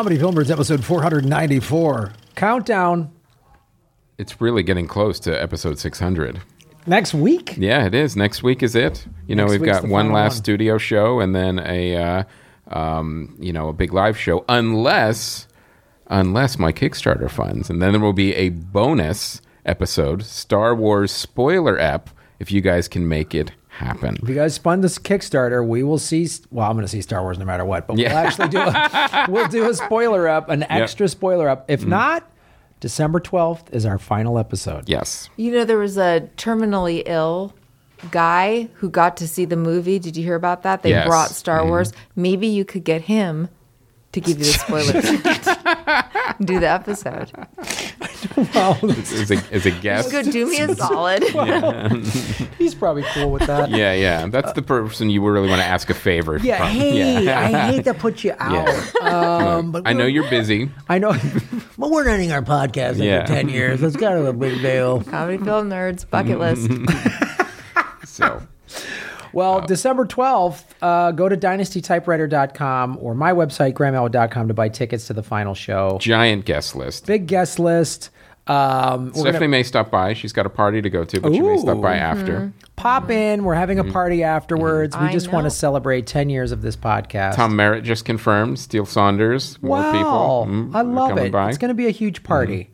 Comedy Film Nerds episode 494. Countdown It's really getting close to episode 600. next week. Yeah, it is. Next week is it. You know, Next we've got one last one. studio show and then a, uh, um, you know, a big live show, unless, unless my Kickstarter funds, and then there will be a bonus episode, Star Wars spoiler app, if you guys can make it happen. If you guys fund this Kickstarter, we will see. Well, I'm going to see Star Wars no matter what, but Yeah. we'll actually do a we'll do a spoiler up, an extra spoiler up. Mm-hmm. If not, December 12th is our final episode. Yes. You know, there was a terminally ill guy who got to see the movie. Did you hear about that? They Yes. brought Star Wars. Maybe you could get him to give you the spoilers. Do the episode. As a, as a guest. Go do me a solid. Yeah. He's probably cool with that. Yeah, yeah. That's the person you really want to ask a favor Yeah, from. hey, Yeah. I hate to put you out. Um, but I know you're busy. I know. but we're ending our podcast after Yeah. 10 years. It's kind of a big deal. Comedy film nerds bucket list. So Well, December 12th, uh, go to dynastytypewriter.com or my website, grahamelwood.com, to buy tickets to the final show. giant guest list. Big guest list. Um, we're Stefanie gonna may stop by. She's got a party to go to, but she may stop by Ooh. after. pop in. We're having a party afterwards. We I just want to celebrate 10 years of this podcast. Tom Merritt just confirmed. Steele Saunders. More wow. people. Mm, I love it. By. It's going to be a huge party.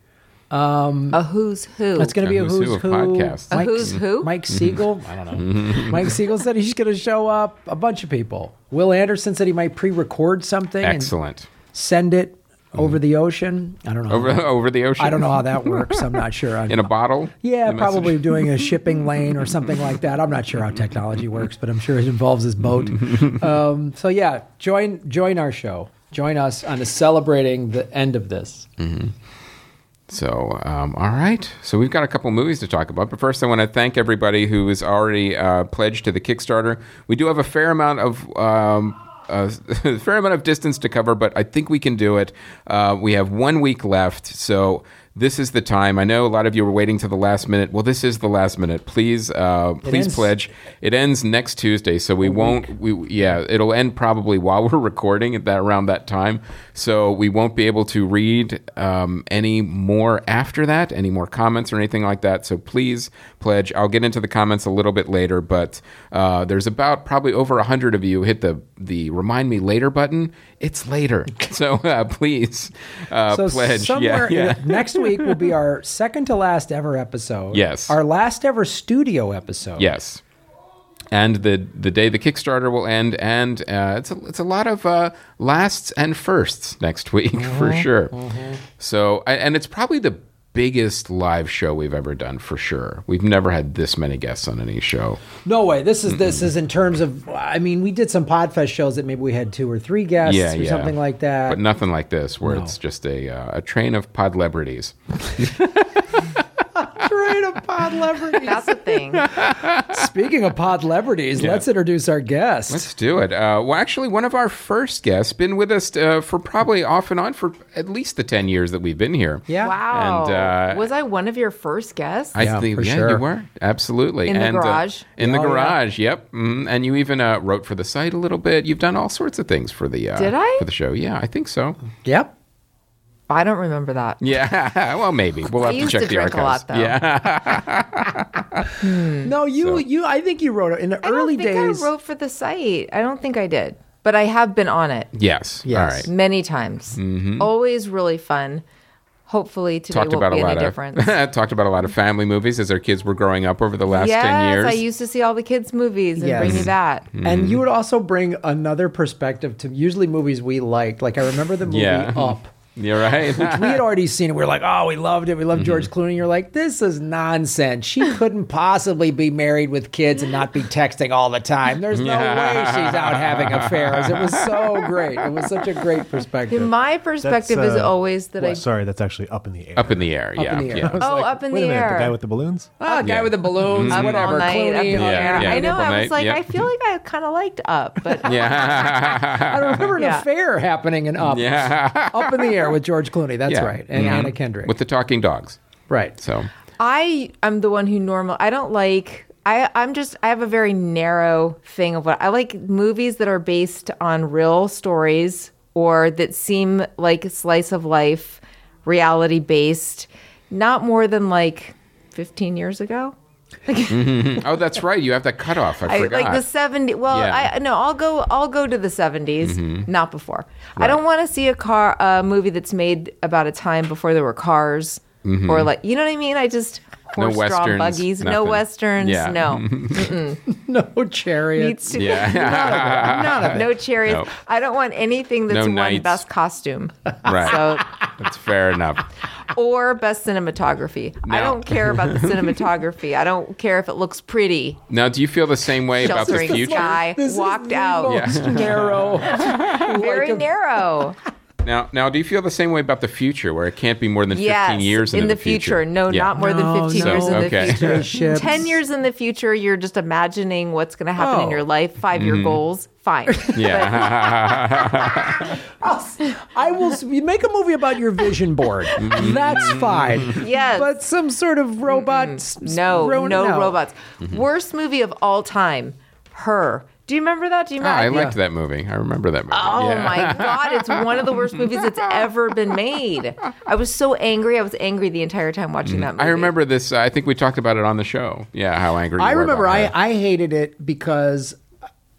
Um, a who's who. It's going to be a A who's, who's who. who of podcasts. A who's who? Mike Siegel. I don't know. Mike Siegel said he's going to show up. A bunch of people. Will Anderson said he might pre-record something Excellent. and send it mm-hmm. over the ocean. I don't know. Over over the ocean. I don't know how that works. I'm not sure. In a bottle. Yeah, The message- probably doing a shipping lane or something like that. I'm not sure how technology works, but I'm sure it involves his boat. um, so yeah, join join our show. Join us on the celebrating the end of this. Mm-hmm. So, um, all right. So we've got a couple movies to talk about, but first I want to thank everybody who is already uh, pledged to the Kickstarter. We do have a fair amount of. Um, a fair amount of distance to cover, but I think we can do it. Uh, we have one week left, so this is the time. I know a lot of you were waiting to the last minute. Well, this is the last minute. Please, uh, please ends- pledge. It ends next Tuesday, so we won't. We yeah, it'll end probably while we're recording at that around that time. So we won't be able to read um, any more after that, any more comments or anything like that. So please pledge. I'll get into the comments a little bit later, but uh, there's about probably over a hundred of you hit the the remind me later button. It's later, so uh, please uh, So pledge. somewhere yeah, yeah. next week will be our second to last ever episode. Yes. Our last ever studio episode. Yes. And the the day the Kickstarter will end, and uh, it's a it's a lot of uh, lasts and firsts next week for sure. So, and it's probably the biggest live show we've ever done for sure. We've never had this many guests on any show. No way. This is this is in terms of. I mean, we did some Podfest shows that maybe we had two or three guests Yeah, or yeah. something like that. But nothing like this, where No. it's just a uh, a train of podlebrities. Train of pod celebrities. That's a thing. Speaking of pod celebrities, let's introduce our guest. Let's do it. Uh, well, actually, one of our first guests been with us uh, for probably off and on for at least the ten years that we've been here. yeah. Wow. And, uh, was I one of your first guests? I Yeah, think for yeah, sure. you were absolutely In the and, uh, garage? in the Oh, yeah. garage, yep. Mm, and you even uh, wrote for the site a little bit. You've done all sorts of things for the uh, Did I? for the show. Yeah, I think so. Yep. I don't remember that. Yeah, well, maybe we'll have I to used check to the drink a archives. lot, though. Yeah, No, you So- you. I think you wrote it in the I don't early think days. I wrote for the site. I don't think I did, but I have been on it yes. Yes. All right. many times. Mm-hmm. Always really fun. Hopefully today Talked won't about be a lot any of difference. talked about a lot of family movies as our kids were growing up over the last yes, ten years. I used to see all the kids' movies and Yes. bring you that. Mm-hmm. And you would also bring another perspective to usually movies we liked. Like I remember the movie Yeah. Up. You're right. We had already seen it. We were like, oh, we loved it. We loved Mm-hmm. George Clooney. You're like, this is nonsense. She couldn't possibly be married with kids and not be texting all the time. There's no way she's out having affairs. It was so great. It was such a great perspective. My perspective is uh, always that well, I. sorry, that's actually up in the air. Up in the air. yeah. in the air. yeah. Oh, like, up in the minute, air. The guy with the balloons? Ah, guy Yeah. with the balloons, Up whatever. night, Clooney. Yeah, yeah, I know. up all I night, was like, yep. I feel like I kind of liked Up, but Yeah. I remember an Yeah. affair happening in Up. yeah. Up in the air with George Clooney. That's Yeah. right. And Mhm. Anna Kendrick. With the talking dogs. right. So I am the one who normal. I don't like. I I'm just. I have a very narrow thing of what I like. Movies that are based on real stories or that seem like slice of life, reality based, not more than like 15 years ago. Mm-hmm. oh, that's right. You have that cutoff. I, I, forgot. like the 70 well Yeah. i no i'll go i'll go to the 70s mm-hmm. not before i don't want to see a car a movie that's made about a time before there were cars mm-hmm. or like you know what i mean i just No horse drawn westerns, buggies no nothing. westerns Yeah. no No chariot. needs to yeah. None of it. no chariots No. i don't want anything that's No won knights. best costume right. so That's fair enough. or best cinematography i don't care about the cinematography i don't care if it looks pretty Now, do you feel the same way about the future? sky This is walked the out most narrow. very like a- narrow Now, now, do you feel the same way about the future, where it can't be more than fifteen years in into the future. No, Yeah. not more No, than 15 no. years in Okay. the future. 10 years in the future, you're just imagining what's going to happen in Oh. your life, 5 year mm-hmm. goals. Fine. Yeah. I will make a movie about your vision board. Mm-hmm. That's fine. Yes. But some sort of robot. s- s- no, ro- no, robots. Mm-hmm. Worst movie of all time. Her. Do you remember that? Do you remember? Ah, I remember? liked that movie. I remember that movie. Oh Yeah. my god, it's one of the worst movies that's ever been made. I was so angry. I was angry the entire time watching that movie. Mm. I remember this. Uh, I think we talked about it on the show. Yeah, how angry. You I were remember about I, her. I hated it because,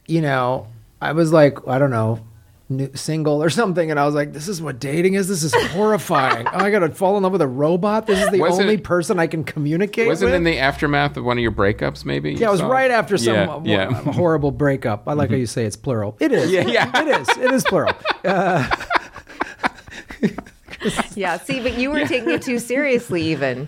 you know, I was like, I don't know, new, single or something. And I was like, this is what dating is? This is horrifying. oh, I got to fall in love with a robot? This is the Was it- only person I can communicate with. Was it with? in the aftermath of one of your breakups? Maybe. yeah, it was So- right after some Yeah, uh, yeah. Mm-hmm. horrible breakup. I like how you say it's plural. It is. Yeah, yeah. It is. It is plural. Yeah, see, but you were taking it too seriously, even.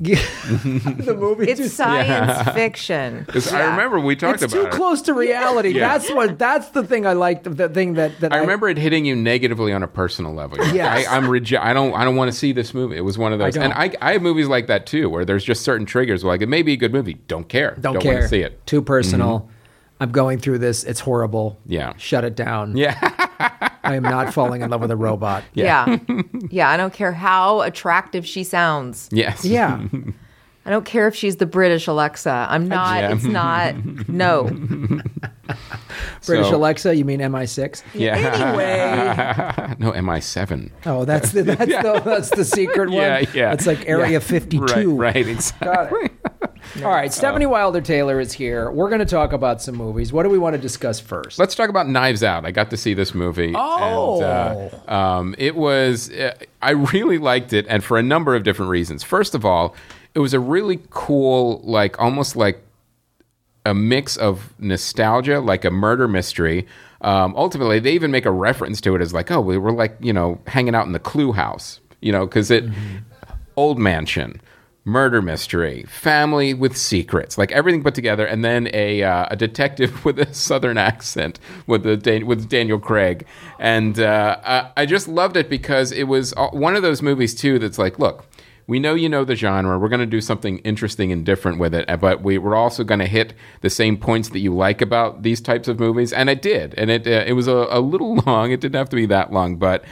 The movie. It's just- science fiction. 'Cause I Yeah. remember we talked it's about It's too it. close to reality. Yeah. That's what. That's the thing I liked. The thing that that I remember it hitting you negatively on a personal level. Yeah, I, I'm reje- I don't. I don't want to see this movie. It was one of those, I and. I, I have movies like that too, where there's just certain triggers. Like it may be a good movie, don't care, Don't, want care. to see it. Too personal. Mm-hmm. I'm going through this. It's horrible. Yeah. Shut it down. Yeah, I am not falling in love with a robot. Yeah. yeah. I don't care how attractive she sounds. yes, Yeah. I don't care if she's the British Alexa. I'm not. Yeah. It's not. No. British So- Alexa, you mean MI6? Yeah. Anyway. no, MI7. Oh, that's the that's the that's the secret one. Yeah, yeah. It's like Area Yeah. 52. Right, right, exactly. Got it. All right, Stefanie Wilder Taylor is here. We're going to talk about some movies. What do we want to discuss first? Let's talk about Knives Out. I got to see this movie. Oh. And, uh, um, it was, uh, I really liked it, and for a number of different reasons. First of all, it was a really cool, like almost like a mix of nostalgia, like a murder mystery. Um, ultimately, they even make a reference to it as like, oh, we were like, you know, hanging out in the Clue House, you know, because it, old mansion, murder mystery, family with secrets, like everything put together, and then a, uh, a detective with a southern accent with the Dan- with Daniel Craig, and uh, I, I just loved it because it was uh, one of those movies too that's like, look. We know you know the genre. We're going to do something interesting and different with it, but we, we're also going to hit the same points that you like about these types of movies, and it did. And it uh, it was a, a little long. It didn't have to be that long, but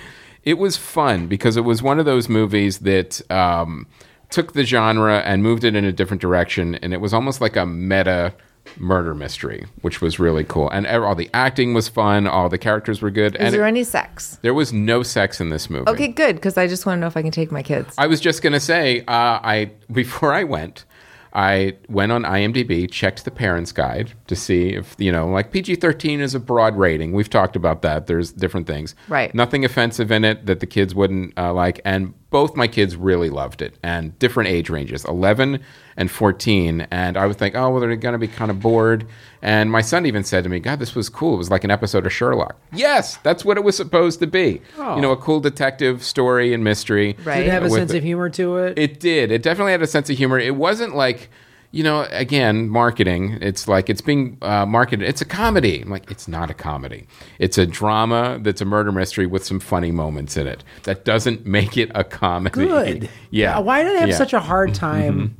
it was fun because it was one of those movies that um, took the genre and moved it in a different direction, and it was almost like a meta murder mystery, which was really cool. And all the acting was fun, all the characters were good, Is and there it- any sex? there was no sex in this movie. Okay, good. Because I just want to know if I can take my kids. I was just gonna say, uh, I before I went, I went on IMDb, checked the parents' guide to see if you know, like PG thirteen is a broad rating. We've talked about that. There's different things. Right. Nothing offensive in it that the kids wouldn't uh, like, and both my kids really loved it, and different age ranges, eleven and fourteen. And I would think, oh, well, they're gonna be kind of bored. And my son even said to me, God, this was cool. It was like an episode of Sherlock. Yes, that's what it was supposed to be. Oh. You know, a cool detective story and mystery. Right. Did it have a sense it. of humor to it? It did. It definitely had a sense of humor. It wasn't like, you know, again, marketing. It's like it's being uh, marketed. It's a comedy. I'm like, it's not a comedy. It's a drama that's a murder mystery with some funny moments in it. That doesn't make it a comedy. Good. Yeah. Why do they have Yeah. Mm-hmm. such a hard time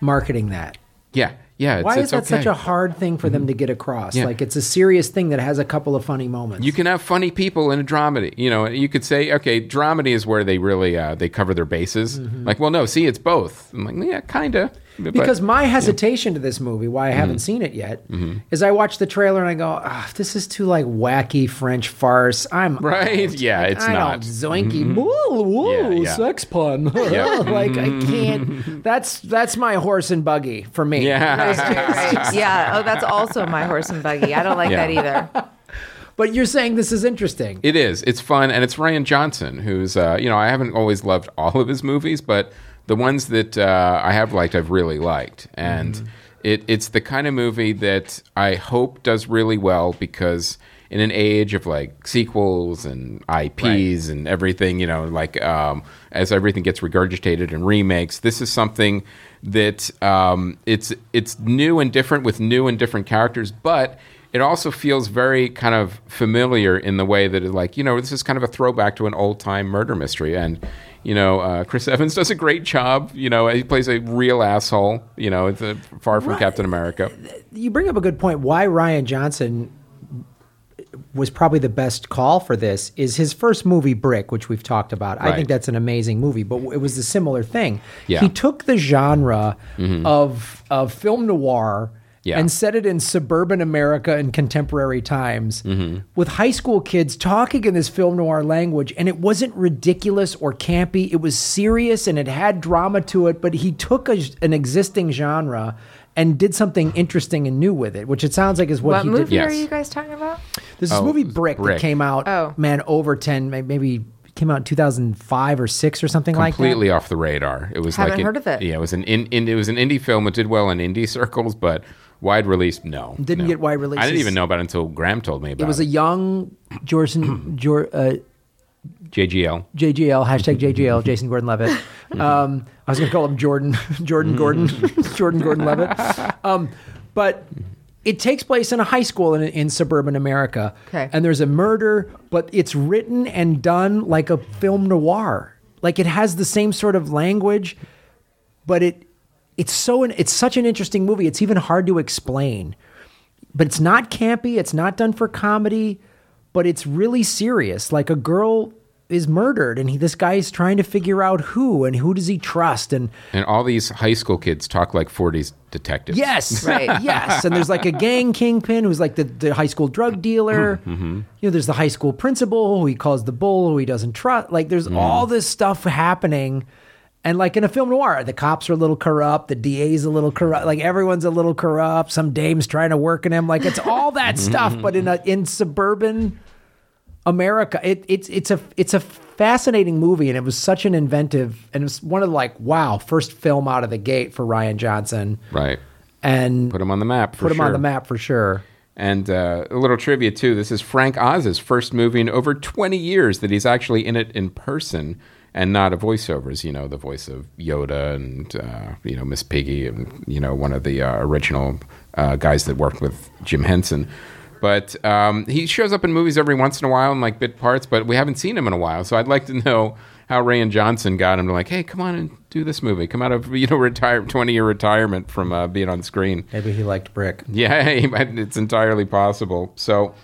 marketing that? Yeah. Yeah. It's, Why is that okay. Mm-hmm. such a hard thing for them to get across? Yeah. Like it's a serious thing that has a couple of funny moments. You can have funny people in a dramedy. You know, you could say, okay, dramedy is where they really uh, they cover their bases. Mm-hmm. Like, well, no, see, it's both. I'm like, yeah, kinda. But- Because my hesitation to this movie, why I haven't Mm-hmm. seen it yet, is I watch the trailer and I go, ah, "This is too like wacky French farce." I'm Right? Yeah, it's I not. Don't, zoinky, woo, woo, Yeah, yeah. sex pun. like I can't. That's that's my horse and buggy for me. yeah. Yeah. Oh, that's also my horse and buggy. I don't like Yeah. that either. But you're saying this is interesting. It is. It's fun, and it's Rian Johnson, who's uh, you know I haven't always loved all of his movies, but the ones that uh, I have liked, I've really liked, and it, it's the kind of movie that I hope does really well because in an age of like sequels and IPs and everything, you know, like um, as everything gets regurgitated and remakes, this is something that um, it's it's new and different with new and different characters, but it also feels very kind of familiar in the way that it like you know this is kind of a throwback to an old time murder mystery. And you know uh, chris evans does a great job you know he plays a real asshole you know it's a, far from Right. captain america You bring up a good point. Why Rian Johnson was probably the best call for this is his first movie Brick, which we've talked about. I think that's an amazing movie, but it was a similar thing. Yeah. Mm-hmm. He took the genre of of film noir Yeah. and set it in suburban America in contemporary times Mm-hmm. with high school kids talking in this film noir language. And it wasn't ridiculous or campy. It was serious and it had drama to it. But he took a, an existing genre and did something interesting and new with it, which it sounds like is what, What he movie did. Yes. are you guys talking about? There's this Oh, movie Brick, Brick. that came out, Oh. man, over 10, maybe came out in 2005 or 6 or something like that. completely off the radar it was Haven't like heard of it. yeah it was an in, in, it was an indie film it did well in indie circles but wide release no Didn't no. get wide release. i didn't even know about it until graham told me about It It was a young Jordan, Jor, uh, jgl JGL, hashtag JGL, Jason Gordon Levitt. Um, I was going to call him Jordan, Jordan Gordon, Jordan Gordon Levitt. Um, but it takes place in a high school in, in suburban America. Okay. And there's a murder, but it's written and done like a film noir. Like it has the same sort of language, but it it's so it's such an interesting movie. It's even hard to explain. But it's not campy, it's not done for comedy, but it's really serious. Like a girl is murdered and he, this guy is trying to figure out who and who does he trust and and all these high school kids talk like 40s detectives Yes, Right. yes. And there's like a gang kingpin who's like the, the high school drug dealer. Mm-hmm. You know, there's the high school principal who he calls the bull, who he doesn't trust. Like there's Mm. all this stuff happening. And like in a film noir, the cops are a little corrupt, the DA's a little corrupt, like everyone's a little corrupt. Some dame's trying to work in him. Like it's all that stuff, but in a in suburban America, it, it's it's a it's a fascinating movie, and it was such an inventive, and it was one of the like wow first film out of the gate for Rian Johnson right and put him on the map for put him on the map for sure. And uh, a little trivia too. This is Frank Oz's first movie in over 20 years that he's actually in it in person and not a voiceover. As you know, the voice of Yoda and uh, you know Miss Piggy and you know one of the uh, original uh, guys that worked with Jim Henson. But um, he shows up in movies every once in a while in like bit parts, but we haven't seen him in a while. So I'd like to know how Rian Johnson got him to like, hey, come on and do this movie. Come out of you know retire 20 year retirement from uh, being on screen. Maybe he liked Brick. Yeah, it's entirely possible. So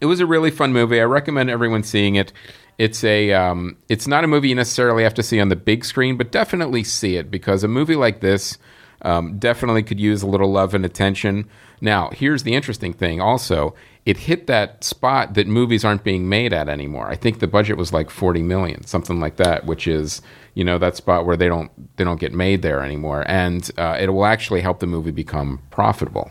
it was a really fun movie. I recommend everyone seeing it. It's a um, it's not a movie you necessarily have to see on the big screen, but definitely see it because a movie like this um, definitely could use a little love and attention. Now, here's the interesting thing. Also, it hit that spot that movies aren't being made at anymore. I think the budget was like 40 million, something like that, which is you know that spot where they don't they don't get made there anymore, and uh, it will actually help the movie become profitable.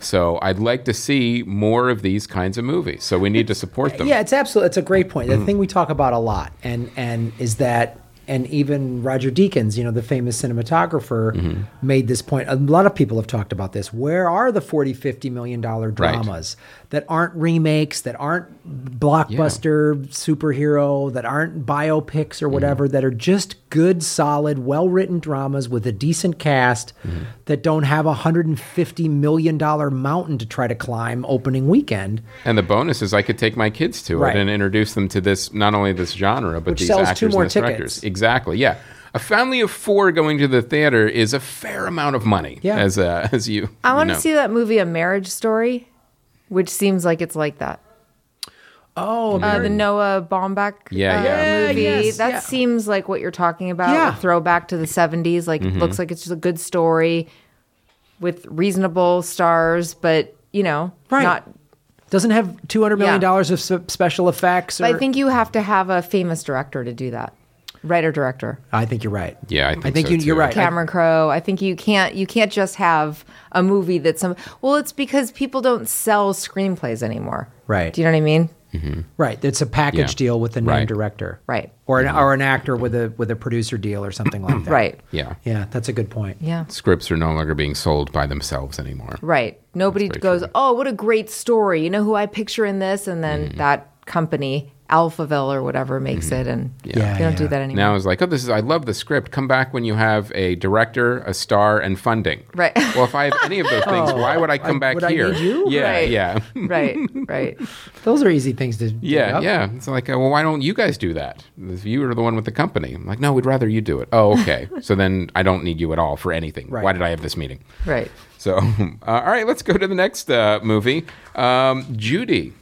So I'd like to see more of these kinds of movies. So we need to support them. Yeah, it's absolutely it's a great point. The mm. thing we talk about a lot, and and is that, and even Roger Deakins, you know, the famous cinematographer, mm-hmm. made this point. A lot of people have talked about this. Where are the 40, 50 million dollar dramas that aren't remakes, that aren't blockbuster superhero, that aren't biopics or whatever, mm-hmm. that are just good, solid, well written dramas with a decent cast mm-hmm. that don't have a hundred and fifty million dollar mountain to try to climb opening weekend. And the bonus is I could take my kids to Right. it and introduce them to this not only this genre but Which these actors and directors. Exactly. Yeah. A family of four going to the theater is a fair amount of money. Yeah. As uh, as you. I want to see that movie, A Marriage Story, which seems like it's like that. Oh, Uh, the Noah Baumbach Yeah, uh, yeah. movie. Yeah, yes, that yeah. seems like what you're talking about. Yeah. a throwback to the 70s. Like, Mm-hmm. looks like it's just a good story with reasonable stars, but, you know, Right. not. doesn't have two hundred million Yeah. dollars of special effects. Or, But I think you have to have a famous director to do that. Writer director. I think you're right. Yeah, I think I think so, you, you're right. Cameron Crowe. I think you can't you can't just have a movie that's some well, it's because people don't sell screenplays anymore. Right. Do you know what I mean? right. It's a package Yeah. deal with the named Right. director. Right. Or an, or an actor with a with a producer deal or something like that. Right. Yeah. Yeah, that's a good point. Yeah. Scripts are no longer being sold by themselves anymore. Right. Nobody goes, true. "Oh, what a great story." You know who I picture in this and then Mm-hmm. that company Alphaville or whatever makes it and Yeah, they don't do that anymore. Now it's like, oh, this is I love the script. Come back when you have a director, a star, and funding. Right. Well, if I have any of those things, why would I come back would I here? need you? Yeah, Right. yeah, right. Right. Those are easy things to. yeah, dig yeah. It's like, uh, well, why don't you guys do that? If you are the one with the company, I'm like, no, we'd rather you do it. Oh, okay. so then I don't need you at all for anything. Right. Why did I have this meeting? Right. So, uh, all right, let's go to the next uh, movie. Um, Judy,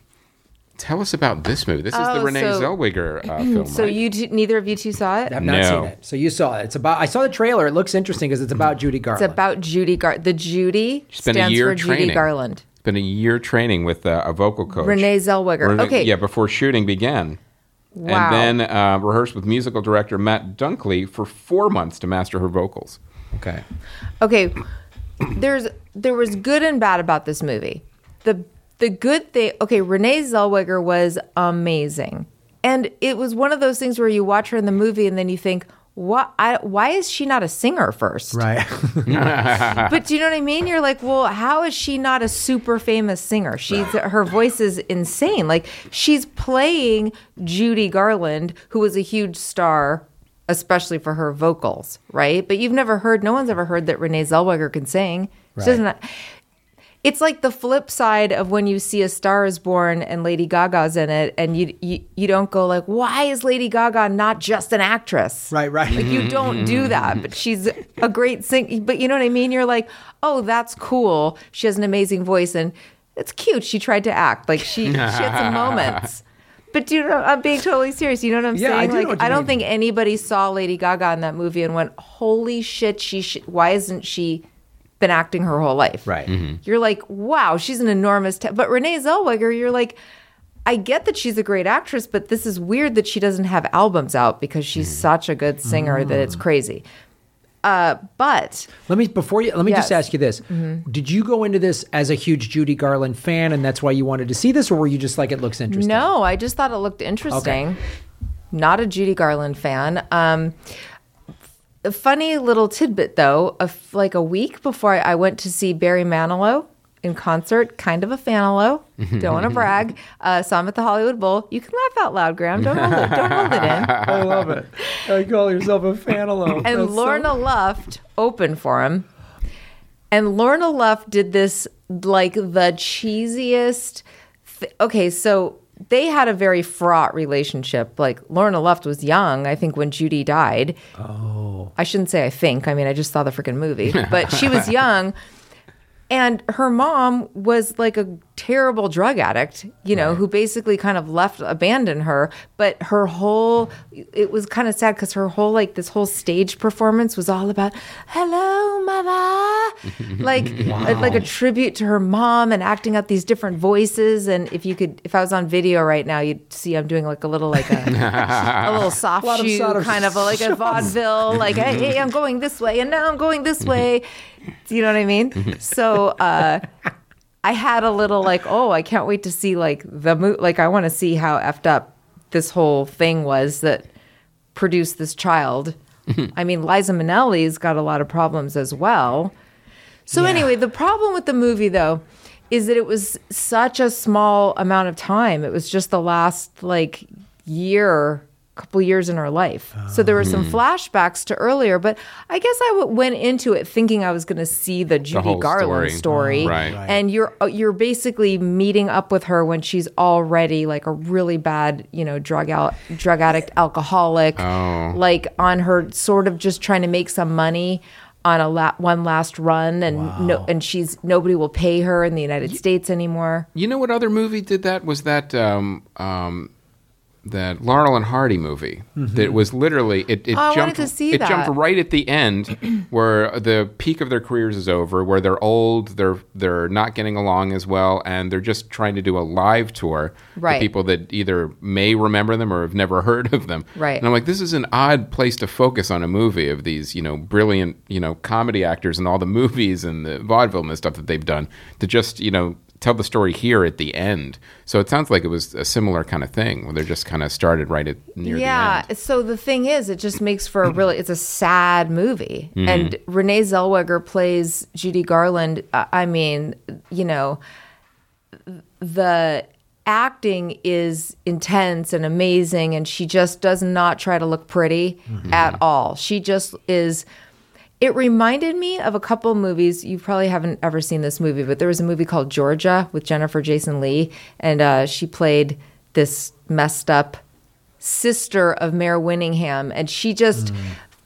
tell us about this movie. This is the Oh, Renee so- Zellweger uh, film. So right? you two, neither of you two saw it? I've not No. seen it. So you saw it. It's about. I saw the trailer. It looks interesting because it's about Judy Garland. It's about Judy Gar the Judy been a stands year for Judy training. Garland. It's been a year training with uh, a vocal coach. Renee Zellweger. Rene- Okay. Yeah, before shooting began. Wow. And then uh, rehearsed with musical director Matt Dunkley for four months to master her vocals. okay. okay there's there was good and bad about this movie the the good thing okay renee zellweger was amazing and it was one of those things where you watch her in the movie and then you think why, I, why is she not a singer first? Right. But do you know what I mean? You're like, well, how is she not a super famous singer? She's her voice is insane. Like she's playing Judy Garland, who was a huge star, especially for her vocals, right? But you've never heard. No one's ever heard that Renee Zellweger can sing. She Right. doesn't. It's like the flip side of when you see A Star Is Born and Lady Gaga's in it, and you you, you don't go like, why is Lady Gaga not just an actress? right. Right. Like you don't do that, but she's a great singer But you know what I mean? You're like, oh, that's cool. She has an amazing voice, and it's cute. She tried to act like she she had some moments. But dude. I'm being totally serious. You know what I'm Yeah, I saying? do know like what I don't mean. think anybody saw Lady Gaga in that movie and went, holy shit, she. Sh- why isn't she? Been acting her whole life, Right. Mhm. You're like, wow, she's an enormous. Ta-. But Renee Zellweger, you're like, I get that she's a great actress, but this is weird that she doesn't have albums out because she's such a good singer that it's crazy. Uh, but Let me before you. Let me just ask you this: Did you go into this as a huge Judy Garland fan, and that's why you wanted to see this, or were you just like it looks interesting? no, I just thought it looked interesting. Not a Judy Garland fan. Um, a funny little tidbit though, of like a week before I went to see Barry Manilow in concert, kind of a fanalow. Don't want to brag. Uh, saw him at the Hollywood Bowl. You can laugh out loud, Graham. Don't hold it. Don't hold it in. I love it. I call yourself a fan alone. and Lorna Luft opened for him. And Lorna Luft did this like the cheesiest. Th- okay, so they had a very fraught relationship. Like Lorna Luft was young, I think, when Judy died. Oh. I shouldn't say I think. I mean, I just saw the freaking movie. But she was young. And her mom was like a terrible drug addict, you know, who basically kind of left, abandoned her. But her whole, it was kind of sad because her whole, like, this whole stage performance was all about, hello, mother. like, like a tribute to her mom and acting out these different voices. And if you could, if I was on video right now, you'd see I'm doing like a little, like a, a little soft of shoe, of kind of a, like a vaudeville, like, hey, hey, I'm going this way and now I'm going this way. Do you know what I mean? So uh, I had a little like, oh, I can't wait to see like the mo- like I want to see how effed up this whole thing was that produced this child. Mm-hmm. I mean, Liza Minnelli's got a lot of problems as well. So anyway, the problem with the movie though is that it was such a small amount of time. It was just the last like year, couple years in her life. so there were some flashbacks to earlier, but I guess I w- went into it thinking I was going to see the Judy whole Garland story. story, Right. Right. and you're uh, you're basically meeting up with her when she's already like a really bad, you know, drug out drug addict, alcoholic, Oh. like on her sort of just trying to make some money on a la- one last run, and no, and she's nobody will pay her in the United States anymore. You know what other movie did that? Was that um, um, that Laurel and Hardy movie? That mm-hmm. was literally it. it Oh, I wanted jumped, to see it that. jumped right at the end, where the peak of their careers is over, where they're old, they're they're not getting along as well, and they're just trying to do a live tour. to Right. people that either may remember them or have never heard of them. Right. And I'm like, this is an odd place to focus on a movie of these, you know, brilliant, you know, comedy actors and all the movies and the vaudeville and the stuff that they've done to just, you know, tell the story here at the end. So it sounds like it was a similar kind of thing where they're just kind of started right at near yeah. the end. Yeah. So the thing is, it just makes for a really it's a sad movie, Mm-hmm. and Renee Zellweger plays Judy Garland. I I mean, you know, the acting is intense and amazing and she just does not try to look pretty at all. She just is it reminded me of a couple movies. You probably haven't ever seen this movie, but there was a movie called Georgia with Jennifer Jason Lee and uh, she played this messed up sister of Mare Winningham and she just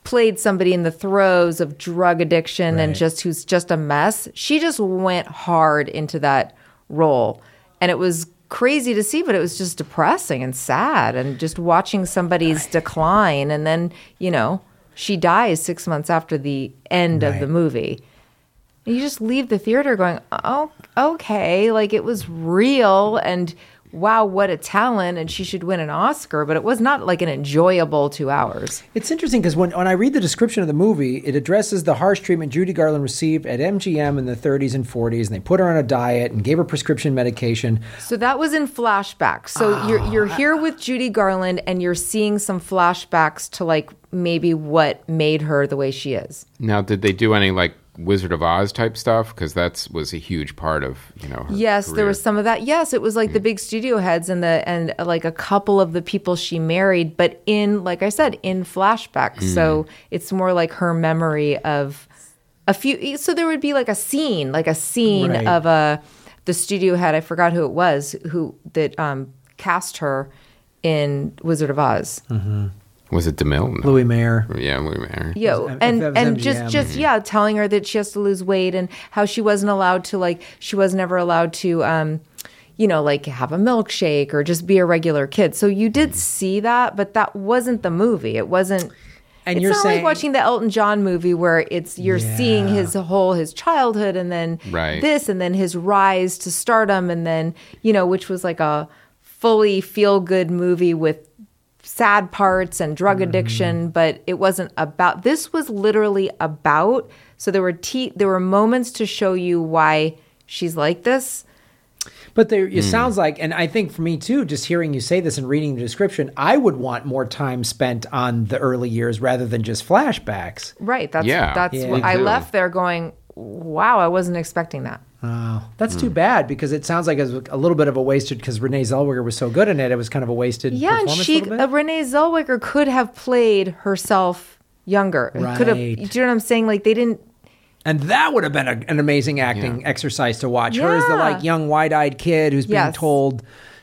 played somebody in the throes of drug addiction and just who's just a mess. She just went hard into that role. And it was crazy to see, but it was just depressing and sad and just watching somebody's decline and then, you know, she dies 6 months after the end of the movie. And you just leave the theater going, "Oh, okay, like it was real and wow, what a talent and she should win an Oscar, but it was not like an enjoyable 2 hours." It's interesting because when, when I read the description of the movie, it addresses the harsh treatment Judy Garland received at MGM in the 30s and 40s, and they put her on a diet and gave her prescription medication. So that was in flashbacks. So ah. you're you're here with Judy Garland and you're seeing some flashbacks to like maybe what made her the way she is. Now, did they do any like Wizard of Oz type stuff? Because that's was a huge part of, you know, her Yes, there was some of that. Yes, it was like the big studio heads and the and uh, like a couple of the people she married, but in like I said, in flashbacks. So it's more like her memory of a few. So there would be like a scene, like a scene Right. of a the studio head. I forgot who it was who that um, cast her in Wizard of Oz. Was it DeMille? No. Louis Mayer. Yeah, Louis Mayer. Yo, If and and MGM. just just yeah, telling her that she has to lose weight and how she wasn't allowed to like she was never allowed to um you know like have a milkshake or just be a regular kid. So you did see that, but that wasn't the movie. It wasn't And it's you're not saying- like watching the Elton John movie where it's you're seeing his whole his childhood and then Right. this and then his rise to stardom and then you know which was like a fully feel good movie with sad parts and drug Mm-hmm. addiction but it wasn't about this was literally about so there were te- there were moments to show you why she's like this But there, it sounds like, and I think for me too, just hearing you say this and reading the description, I would want more time spent on the early years rather than just flashbacks. right that's Yeah. that's Yeah. what i left there going wow i wasn't expecting that Oh, that's too bad because it sounds like it was a little bit of a wasted because Renee Zellweger was so good in it. It was kind of a wasted Yeah, and performance. she a bit. uh, Renee Zellweger could have played herself younger. Could have. Do you know what I'm saying? Like they didn't. and that would have been a, an amazing acting exercise to watch. Her as the like young wide-eyed kid who's being Yes. told,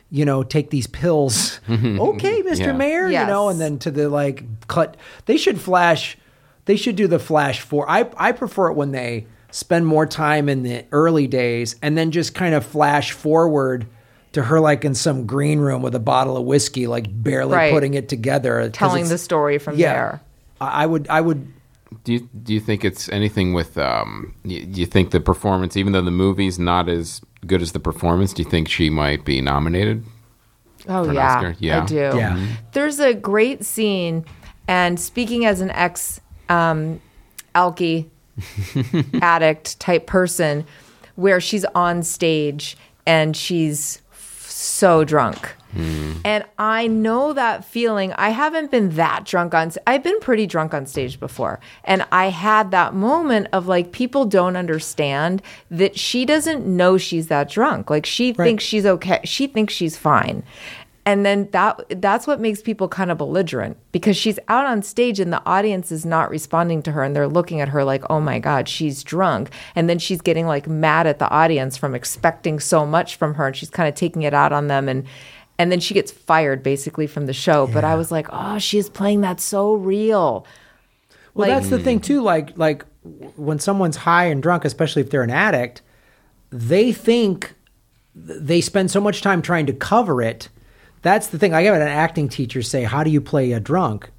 you know, take these pills. okay, Mr. Yeah. Mayer, you know, and then to the like cut. They should flash. They should do the flash for. I I prefer it when they spend more time in the early days and then just kind of flash forward to her like in some green room with a bottle of whiskey, like barely Right. putting it together Telling the story from yeah. there. I I would I would Do you do you think it's anything with? Um, you, do you think the performance, even though the movie's not as good as the performance, do you think she might be nominated? Oh For an yeah, Oscar? Yeah. I do. Yeah. There's a great scene, and speaking as an ex um, alky addict type person, where she's on stage and she's f- so drunk. Hmm. And I know that feeling. I haven't been that drunk on. I've been pretty drunk on stage before, and I had that moment of like people don't understand that she doesn't know she's that drunk. Like she thinks she's okay. She thinks she's fine, and then that that's what makes people kind of belligerent because she's out on stage and the audience is not responding to her and they're looking at her like, "Oh my god, she's drunk." And then she's getting like mad at the audience from expecting so much from her and she's kind of taking it out on them and and then she gets fired basically from the show. But I was like, "Oh, she's playing that so real." Well, Like- that's the thing too. Like like when someone's high and drunk, especially if they're an addict, they think they spend so much time trying to cover it. That's the thing. I had an acting teacher say, "How do you play a drunk?"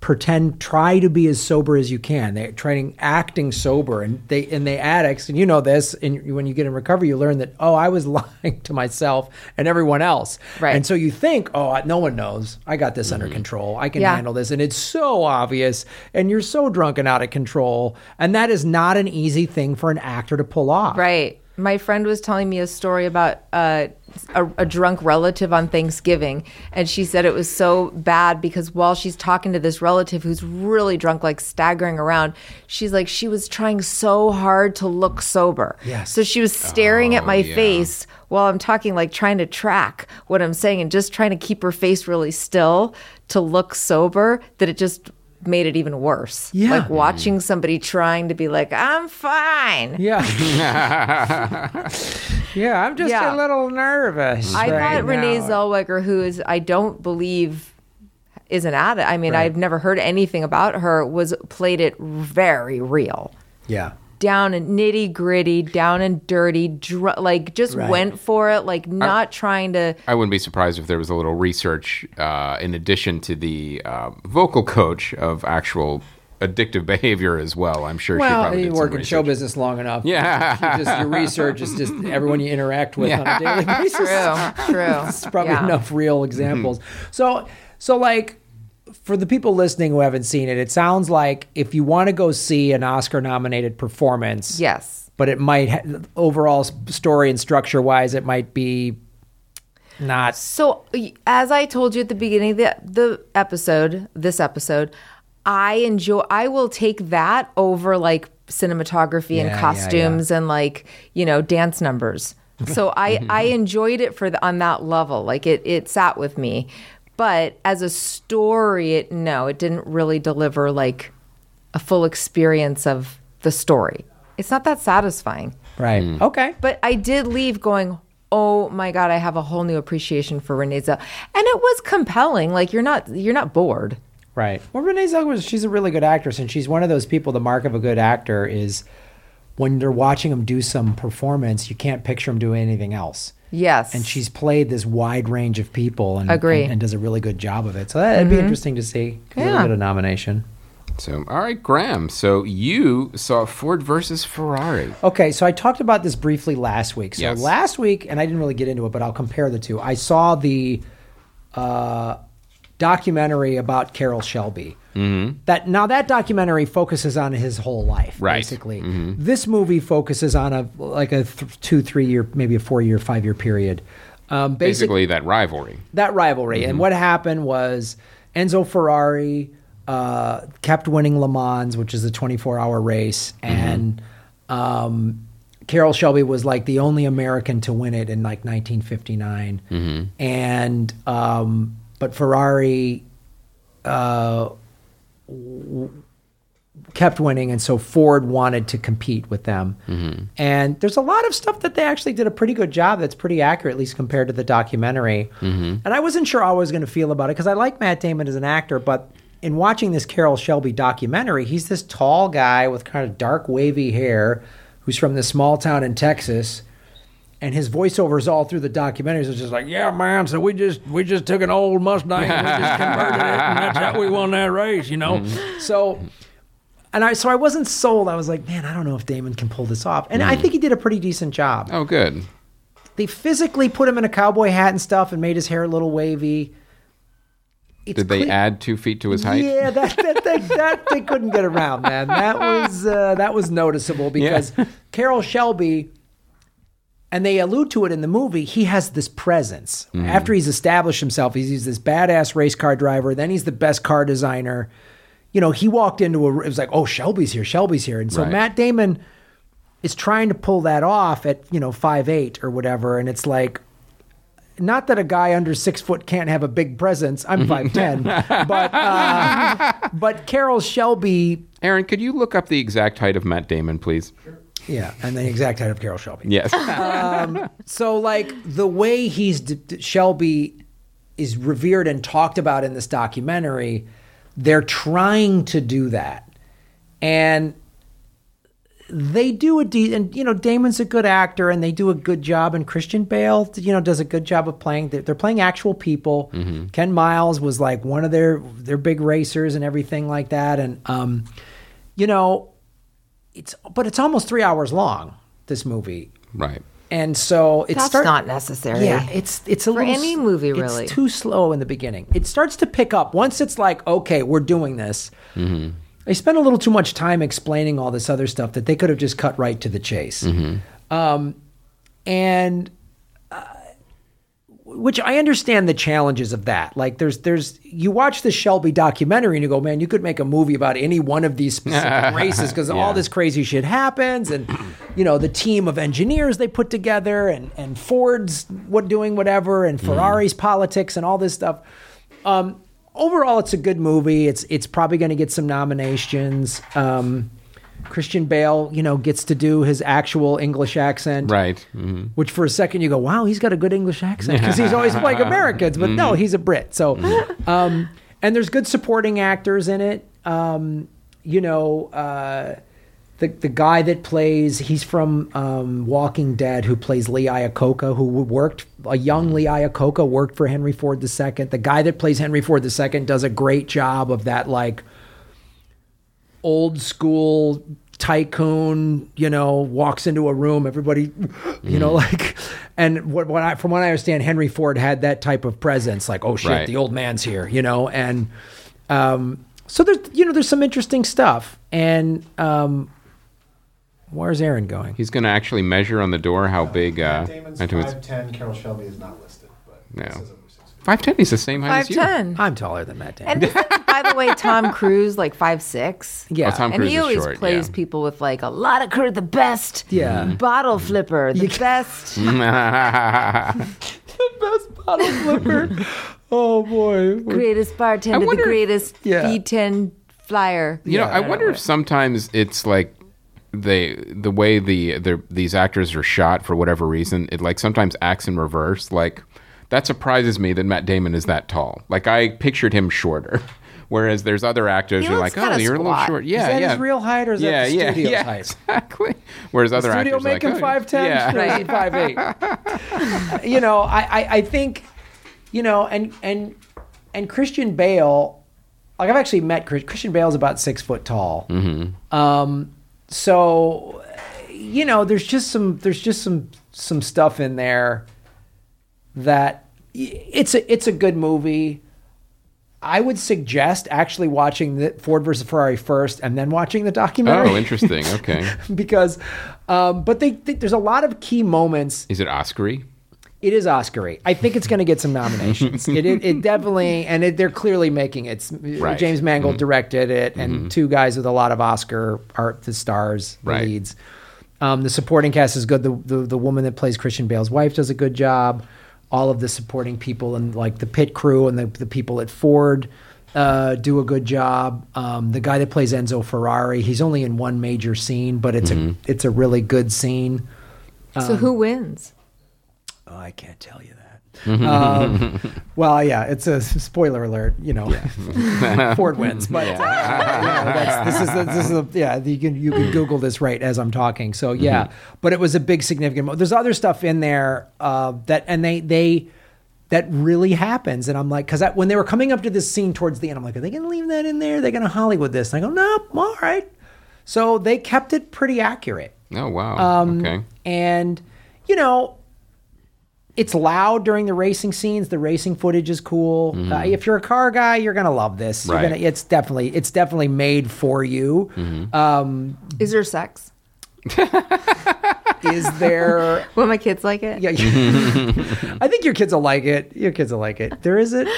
pretend try to be as sober as you can they're trying acting sober and they and they addicts and you know this and when you get in recovery you learn that oh i was lying to myself and everyone else Right. and so you think oh no one knows i got this under control i can Yeah. handle this and it's so obvious and you're so drunk and out of control and that is not an easy thing for an actor to pull off Right. My friend was telling me a story about uh, a, a drunk relative on Thanksgiving, and she said it was so bad because while she's talking to this relative who's really drunk, like staggering around, she's like, she was trying so hard to look sober. Yes. So she was staring at oh, my yeah. face while I'm talking, like trying to track what I'm saying and just trying to keep her face really still to look sober, that it just made it even worse. Yeah. Like watching somebody trying to be like, I'm fine. yeah yeah i'm just Yeah. a little nervous I right thought Renee. Zellweger, who is I don't believe is an addict. I mean, I've never heard anything about her. Was played it very real, yeah down and nitty gritty, down and dirty, dr- like just Right. went for it, like not trying to. I wouldn't be surprised if there was a little research uh, in addition to the uh, vocal coach of actual addictive behavior as well. I'm sure she probably you did some work in show business long enough. Yeah. You just, your research is just everyone you interact with on a daily basis. True, true. It's probably Yeah. enough real mm-hmm. examples. So, so like for the people listening who haven't seen it, it sounds like if you want to go see an Oscar-nominated performance, Yes. but it might ha- overall story and structure wise, it might be not. So, as I told you at the beginning of the, the episode, this episode, I enjoy, I will take that over like cinematography Yeah, and yeah, costumes and like, you know, dance numbers. So I, mm-hmm. I enjoyed it for the, on that level. Like it, it sat with me. But as a story, it, no, it didn't really deliver like a full experience of the story. It's not that satisfying. Right. Mm. Okay. But I did leave going, oh my god, I have a whole new appreciation for Renee Zell, and it was compelling. Like you're not you're not bored. Right. Well, Renee Zellweger, she's a really good actress, and she's one of those people. The mark of a good actor is when you're watching them do some performance, you can't picture them doing anything else. Yes, And she's played this wide range of people, and Agree. Mm-hmm. and, and does a really good job of it. So that'd be interesting to see. Give Yeah. it a nomination. So, all right, Graham. So you saw Ford versus Ferrari. Okay, so I talked about this briefly last week. So Yes. last week, and I didn't really get into it, but I'll compare the two. I saw the uh, documentary about Carroll Shelby. Mm-hmm. That now that documentary focuses on his whole life, Right. basically. This movie focuses on a like a th- two, three year, maybe a four year, five year period. Um, basic- Basically, that rivalry. that rivalry. And what happened was Enzo Ferrari uh, kept winning Le Mans, which is a 24 hour race, and um, Carroll Shelby was like the only American to win it in like 1959. And um, but Ferrari uh, w- kept winning, and so Ford wanted to compete with them. And there's a lot of stuff that they actually did a pretty good job. That's pretty accurate, at least compared to the documentary. And I wasn't sure how I was going to feel about it because I like Matt Damon as an actor, but in watching this Carroll Shelby documentary, he's this tall guy with kind of dark wavy hair who's from this small town in Texas and his voiceovers all through the documentaries is just like, yeah, man. So we just we just took an old Mustang and we just converted it, and that's how we won that race, you know. So, and I so I wasn't sold. I was like, man, I don't know if Damon can pull this off, and I think he did a pretty decent job. Oh, good. They physically put him in a cowboy hat and stuff, and made his hair a little wavy. It's Did they add two feet to his height? yeah, that that, that, that they couldn't get around, man. That was uh, that was noticeable because Carroll Shelby, and they allude to it in the movie. He has this presence after he's established himself. He's, he's this badass race car driver. Then he's the best car designer. You know, he walked into a. It was like, oh, Shelby's here. Shelby's here, and so Right. Matt Damon is trying to pull that off at you know five eight or whatever, and it's like not that a guy under six foot can't have a big presence. I'm five ten, but uh, but Carroll Shelby, Aaron, could you look up the exact height of Matt Damon, please? Yeah, and the exact height of Carroll Shelby. Yes. So like the way he's d- d- Shelby is revered and talked about in this documentary, they're trying to do that, and they do a de- and you know Damon's a good actor and they do a good job and Christian Bale you know does a good job of playing they're, they're playing actual people. Ken Miles was like one of their their big racers and everything like that and um you know it's but it's almost 3 hours long this movie. Right. And so it That's start- not necessary. yeah, it's it's a For little any movie, really. It's too slow in the beginning. It starts to pick up once it's like, okay, we're doing this. Mm-hmm. They spend a little too much time explaining all this other stuff that they could have just cut right to the chase. Mm-hmm. Um, and which I understand the challenges of that. Like, there's there's you watch the Shelby documentary and you go, man, you could make a movie about any one of these specific races because Yeah. all this crazy shit happens, and you know the team of engineers they put together, and and Ford's what doing whatever, and Ferrari's politics and all this stuff. Um, overall, it's a good movie. It's it's probably going to get some nominations. Um, Christian Bale, you know, gets to do his actual English accent, Right. hmm which for a second you go, wow, he's got a good English accent because he's always playing Americans, but no, he's a Brit. So, um, and there's good supporting actors in it. Um, you know, uh, the the guy that plays, he's from um, Walking Dead, who plays Lee Iacocca, who worked a young Lee Iacocca worked for Henry Ford II. The guy that plays Henry Ford II does a great job of that like old school tycoon, you know, walks into a room, everybody, you know, like, and what, what I, from what I understand, Henry Ford had that type of presence, like, oh shit, Right. the old man's here, you know, and, um, so there's, you know, there's some interesting stuff. And, um, where's Aaron going? He's going to actually measure on the door how big. Uh, Damon's Matt Damon's- 5'10", Carroll Shelby is not listed, but No. It says over 5'10", he's the same height as you. 5'10. I'm taller than Matt Damon. And isn't, by the way, Tom Cruise like five six? yeah. Oh, Tom And Cruise he is always short, plays yeah. people with like a lot of courage, the best Yeah. bottle flipper, the best. the best bottle flipper. oh boy. greatest bartender, the wonder if- greatest Yeah. V10 flyer. You know, Yeah, I I wonder if sometimes it's like they the way the the these actors are shot for whatever reason. It like sometimes acts in reverse. Like that surprises me that Matt Damon is that tall. Like I pictured him shorter. Whereas there's other actors He you're like, oh, you're a little squat. short. Is Yeah, that yeah. his real height or is that the studio's yeah, height? Exactly. Whereas other studio actors are make him like, five oh, ten, yeah. Right. five eight. you know, I, I I think, you know, and and and Christian Bale, like I've actually met Chris, Christian Bale's about six foot tall. Mm-hmm. Um, so, you know, there's just some there's just some some stuff in there that it's a it's a good movie. I would suggest actually watching the Ford versus Ferrari first and then watching the documentary Oh, interesting. Okay. because um, but they, they there's a lot of key moments Is it Oscary? it is oscary i think it's going to get some nominations it, it, it definitely and it, they're clearly making it Right. james mangold directed it and two guys with a lot of oscar are the stars the Right. leads um, the supporting cast is good the, the the woman that plays christian bale's wife does a good job all of the supporting people and like the pit crew and the, the people at ford uh, do a good job. Um, the guy that plays Enzo Ferrari, he's only in one major scene, but it's a it's a really good scene. So who wins? Oh, I can't tell you that. Um, well, yeah, it's a spoiler alert. You know, Ford wins, but uh, yeah, this is the, this is the, yeah. You can you can Google this right as I'm talking. So yeah, but it was a big significant. Mo- There's other stuff in there uh, that and they they that really happens, and I'm like, because when they were coming up to this scene towards the end, I'm like, are they going to leave that in there? They're going to Hollywood this? And I go, no, all right. So they kept it pretty accurate. Oh wow. Um, okay. And, you know, it's loud during the racing scenes. The racing footage is cool. Uh, if you're a car guy, you're gonna love this. You're Mm-hmm. Right. gonna, it's definitely it's definitely made for you. Mm-hmm. Um, Is there sex? is there? Will my kids like it? Yeah, I think your kids will like it. Your kids will like it. There is it.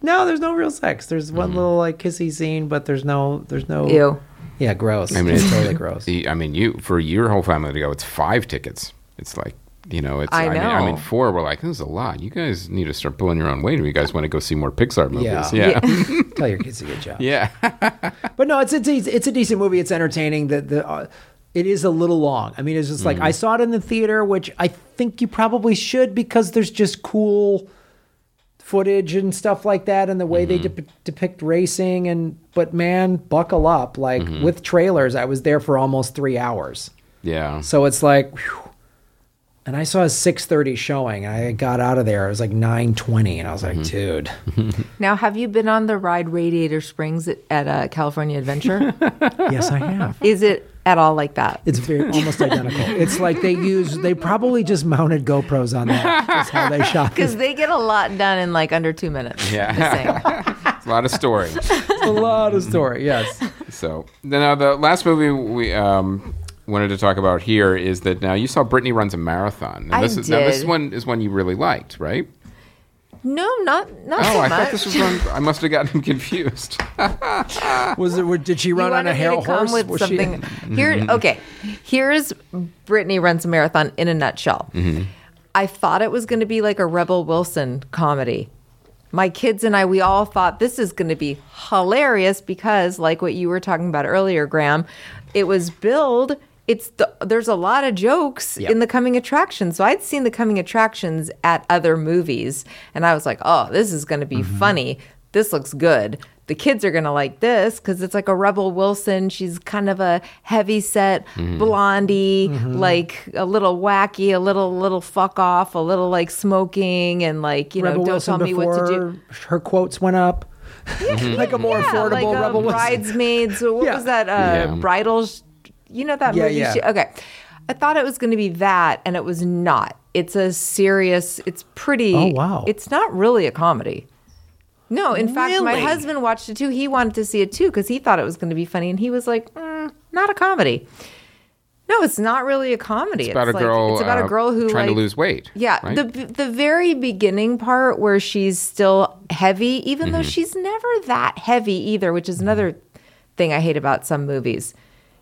No, there's no real sex. There's one little like kissy scene, but there's no there's no. Ew. Yeah, gross. I mean, it's it's totally gross. I mean, you for your whole family to go, it's five tickets. It's like you know, it's. I mean, I mean, four. We're like, this is a lot. You guys need to start pulling your own weight if you guys want to go see more Pixar movies. Yeah. Yeah, Tell your kids to good job. yeah. But no, it's it's it's a decent movie. It's entertaining. The the uh, it is a little long. I mean, it's just like I saw it in the theater, which I think you probably should because there's just cool footage and stuff like that and the way Mm-hmm. they dep depict racing and but man buckle up like Mm-hmm. with trailers i was there for almost three hours Yeah. so it's like whew. And i saw a 6.30 showing and i got out of there it was like 9.20 and i was like Mm-hmm. dude Now, have you been on the ride Radiator Springs at, at uh, California Adventure? yes i have Is it at all like that? it's very almost identical it's like they use they probably just mounted gopros on that that's how they shot Because they get a lot done in like under two minutes. Yeah. It's a lot of story. It's a lot of story yes So now the last movie we um, wanted to talk about here is that now you saw Brittany runs a marathon. And I this is, Now this one is one you really liked, right? No, not not Oh, so I much. thought this was one. I must have gotten confused. was it did she You run on a wanted hair to come horse with Was she- something here. Mm-hmm. Okay, here's Brittany runs a marathon in a nutshell. Mm-hmm. I thought it was going to be like a Rebel Wilson comedy. My kids and I, we all thought this is going to be hilarious because, like what you were talking about earlier, Graham, it was billed. It's the, there's a lot of jokes Yep. in the coming attractions. So I'd seen the coming attractions at other movies, and I was like, "Oh, this is going to be funny. This looks good. The kids are going to like this because it's like a Rebel Wilson. She's kind of a heavy set blondie, like a little wacky, a little little fuck off, a little like smoking, and like you know, Rebel don't tell me what to do. her quotes went up. like a more Yeah, affordable like uh, Rebel Wilson. bridesmaids. What Yeah. was that? Uh, Yeah. Bridals. You know that Yeah, movie? yeah. She- okay, I thought it was going to be that, and it was not. It's a serious. It's pretty. Oh, wow. It's not really a comedy. No, in fact, my husband watched it too. He wanted to see it too because he thought it was going to be funny, and he was like, mm, "Not a comedy." No, it's not really a comedy. It's about a like- girl. It's about uh, a girl who trying like, to lose weight. yeah, right? the the very beginning part where she's still heavy, even though Mm-hmm. she's never that heavy either, which is another thing I hate about some movies.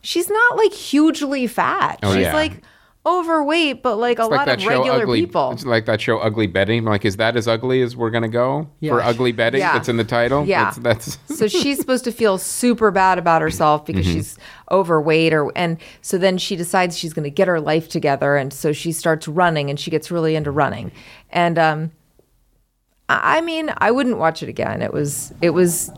She's not like hugely fat. Oh, she's yeah. like overweight, but like a like lot of regular Ugly. people. It's like that show, Ugly Betty. Like, is that as ugly as we're gonna go Yeah. for Ugly Betty? Yeah. That's in the title. Yeah. that's, that's so she's supposed to feel super bad about herself because Mm-hmm. she's overweight or and so then she decides she's going to get her life together and so she starts running and she gets really into running and um I I mean I wouldn't watch it again it was it was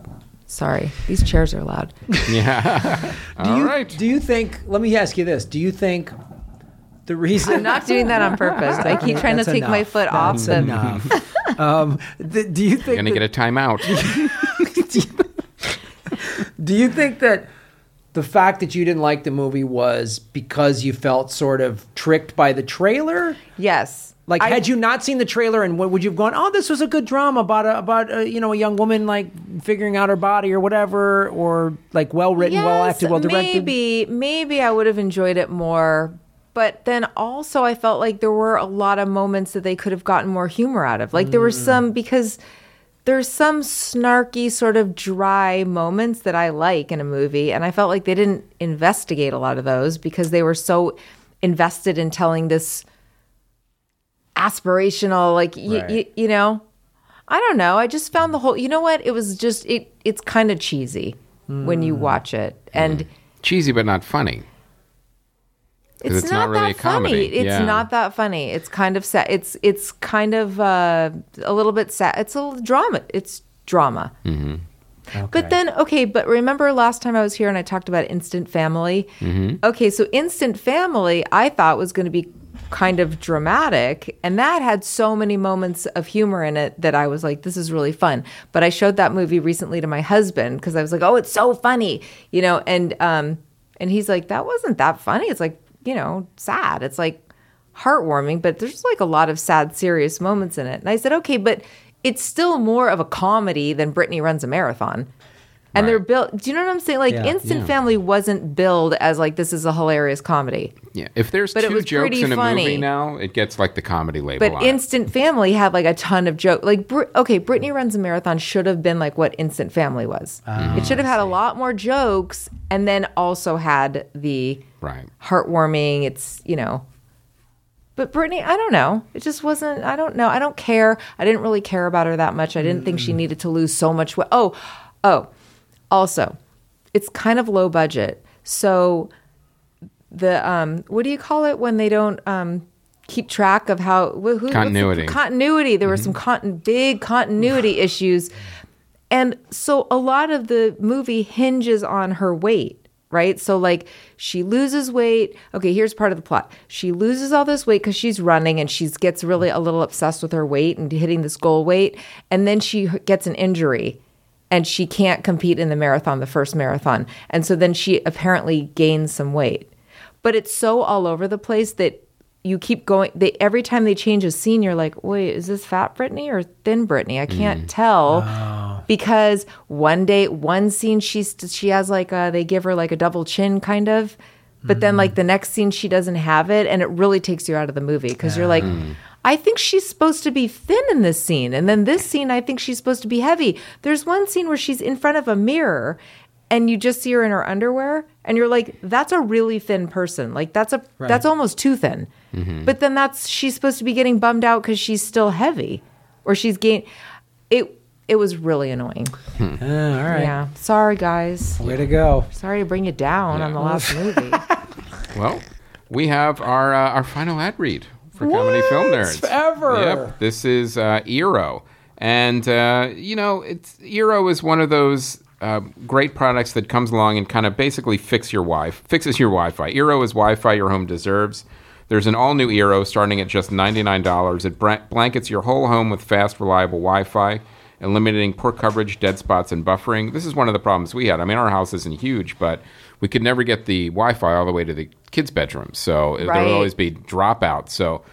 sorry these chairs are loud yeah. Do All you, right. Do you think? Let me ask you this: Do you think the reason I'm not doing that on purpose I keep trying to That's take my enough. foot off That's the enough. um, th- do you think? Gonna that- get a timeout. Do you think that the fact that you didn't like the movie was because you felt sort of tricked by the trailer? yes Like, I- had you not seen the trailer, and what would you have gone? Oh, this was a good drama about a, about a, you know a young woman like figuring out her body or whatever, or like well written, well acted, well directed. Maybe, maybe I would have enjoyed it more. But then also, I felt like there were a lot of moments that they could have gotten more humor out of. Like there were Mm. some because there's some snarky, sort of dry moments that I like in a movie, and I felt like they didn't investigate a lot of those because they were so invested in telling this aspirational, like y- Right. y- you know. I don't know. I just found the whole. You know what? It was just it. It's kind of cheesy when Mm. you watch it, and Cheesy, but not funny it's, it's not, not really that a comedy. funny. It's Yeah. not that funny. It's kind of sad. It's it's kind of uh, a little bit sad. It's a little drama. It's drama. But then, okay, but remember last time I was here and I talked about Instant Family? Mm-hmm. Okay, so Instant Family I thought was going to be kind of dramatic, and that had so many moments of humor in it that I was like, this is really fun. But I showed that movie recently to my husband because I was like, oh, it's so funny, you know, and um, and he's like, that wasn't that funny. It's like, you know, sad. It's like heartwarming, but there's like a lot of sad, serious moments in it. And I said, okay, but it's still more of a comedy than Brittany runs a marathon. And they're Right. built. Do you know what I'm saying? Like Yeah. Instant Yeah. Family wasn't billed as like this is a hilarious comedy, Yeah. If there's But two jokes in a funny. movie now, it gets like the comedy label but on it. Instant Family had like a ton of joke. Like Br- okay, Brittany runs a marathon should have been like what Instant Family was. Ah, it should have had a lot more jokes, and then also had the Right. heartwarming. It's you know. But Brittany, I don't know. It just wasn't. I don't know. I don't care. I didn't really care about her that much. I didn't think she mm. needed to lose so much weight. Oh, oh. Also, it's kind of low budget. So the um, what do you call it when they don't um, keep track of how wh- who, Continuity. continuity. There were some con- big continuity issues, and so a lot of the movie hinges on her weight. Right. So, like, she loses weight. Okay, here's part of the plot. She loses all this weight because she's running and she gets really a little obsessed with her weight and hitting this goal weight. And then she gets an injury and she can't compete in the marathon, the first marathon. And so then she apparently gains some weight. But it's so all over the place that you keep going. They, every time they change a scene, you're like, wait, is this fat Brittany or thin Brittany? I can't mm. tell oh. because one day, one scene, she's she has like a, they give her like a double chin kind of. But then, like mm. the next scene, she doesn't have it, and it really takes you out of the movie because you're like, mm. I think she's supposed to be thin in this scene, and then this scene, I think she's supposed to be heavy. There's one scene where she's in front of a mirror, and you just see her in her underwear, and you're like, that's a really thin person. Like that's a that's almost too thin. But then that's she's supposed to be getting bummed out because she's still heavy, or she's gain. It it was really annoying. Ah, all right. Yeah, sorry guys. Way to go. Sorry to bring you down on the last movie. Well, we have our uh, our final ad read for Comedy Film Nerds. Ever. Yep. This is uh, Eero. And, uh, you know, it's Eero is one of those uh, great products that comes along and kind of basically fix your wi fixes your Wi-Fi. Eero is Wi-Fi your home deserves. There's an all-new Eero starting at just $99. It bra- blankets your whole home with fast, reliable Wi-Fi, eliminating poor coverage, dead spots, and buffering. This is one of the problems we had. I mean, our house isn't huge, but we could never get the Wi-Fi all the way to the kids' bedroom, so it- there Right. would always be dropouts. So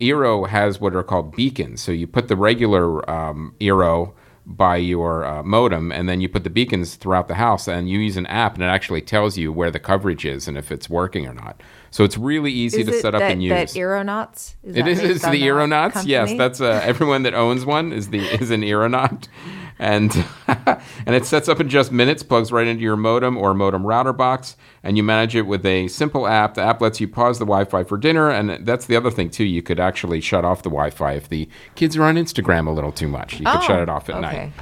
Eero has what are called beacons. So you put the regular um, Eero by your uh, modem, and then you put the beacons throughout the house, and you use an app, and it actually tells you where the coverage is and if it's working or not. So it's really easy is to set up that, and use. that Aeronauts? Is It that is. It's the Aeronauts. Yes, that's uh, everyone that owns one is the is an Aeronaut, and and it sets up in just minutes, plugs right into your modem or modem router box, and you manage it with a simple app. The app lets you pause the Wi-Fi for dinner, and that's the other thing too. You could actually shut off the Wi-Fi if the kids are on Instagram a little too much. You could Oh, shut it off at okay. night.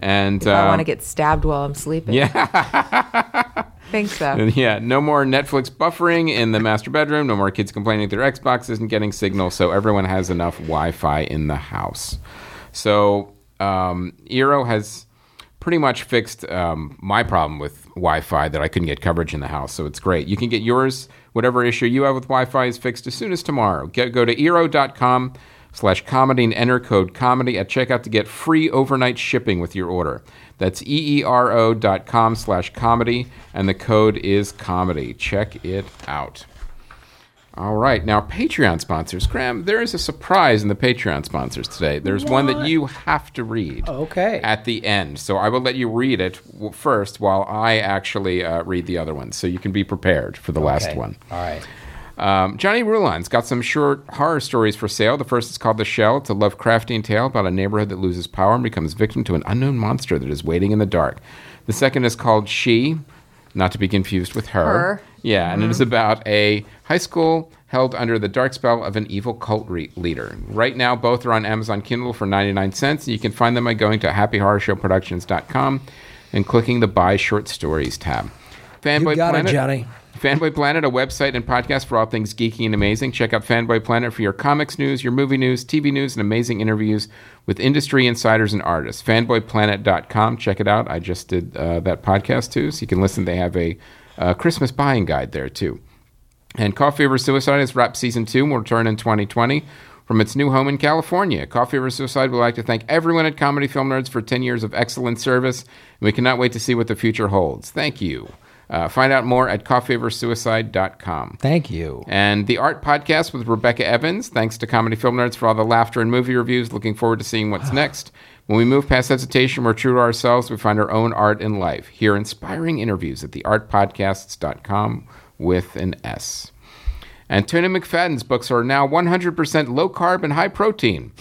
And I want to um, get stabbed while I'm sleeping. yeah. Think so. Yeah, no more Netflix buffering in the master bedroom. No more kids complaining their Xbox isn't getting signal. So everyone has enough Wi-Fi in the house. So um, Eero has pretty much fixed um, my problem with Wi-Fi that I couldn't get coverage in the house. So it's great. You can get yours. Whatever issue you have with Wi-Fi is fixed as soon as tomorrow. Get, go to Eero.com slash comedy and enter code comedy at checkout to get free overnight shipping with your order. That's E E-E-R-O dot com slash comedy, and the code is comedy. Check it out. All right. Now, Patreon sponsors. Graham, there is a surprise in the Patreon sponsors today. There's one that you have to read Okay. at the end. So I will let you read it w- first while I actually uh, read the other one. So you can be prepared for the last Okay. one. All right. Um, Johnny Ruline's got some short horror stories for sale. The first is called The Shell. It's a Lovecraftian tale about a neighborhood that loses power and becomes victim to an unknown monster that is waiting in the dark. The second is called She, not to be confused with her. Her. Yeah, and it is about a high school held under the dark spell of an evil cult re- leader. Right now, both are on Amazon Kindle for 99 cents. You can find them by going to happyhorrorshowproductions.com and clicking the Buy Short Stories tab. Fanboy You got it, Planet, Johnny. Fanboy Planet, a website and podcast for all things geeky and amazing. Check out Fanboy Planet for your comics news, your movie news, TV news, and amazing interviews with industry insiders and artists. Fanboyplanet.com. Check it out. I just did uh, that podcast too, so you can listen. They have a uh, Christmas buying guide there too. And Coffee Over Suicide has wrapped season two and will return in 2020 from its new home in California. Coffee Over Suicide would like to thank everyone at Comedy Film Nerds for 10 years of excellent service, and we cannot wait to see what the future holds. Thank you. Uh, find out more at coffeeoversuicide.com. Thank you. And the Art Podcast with Rebecca Evans. Thanks to Comedy Film Nerds for all the laughter and movie reviews. Looking forward to seeing what's next. When we move past hesitation, we're true to ourselves. We find our own art in life. Hear inspiring interviews at theartpodcasts.com with an S. And Tony McFadden's books are now 100% low carb and high protein.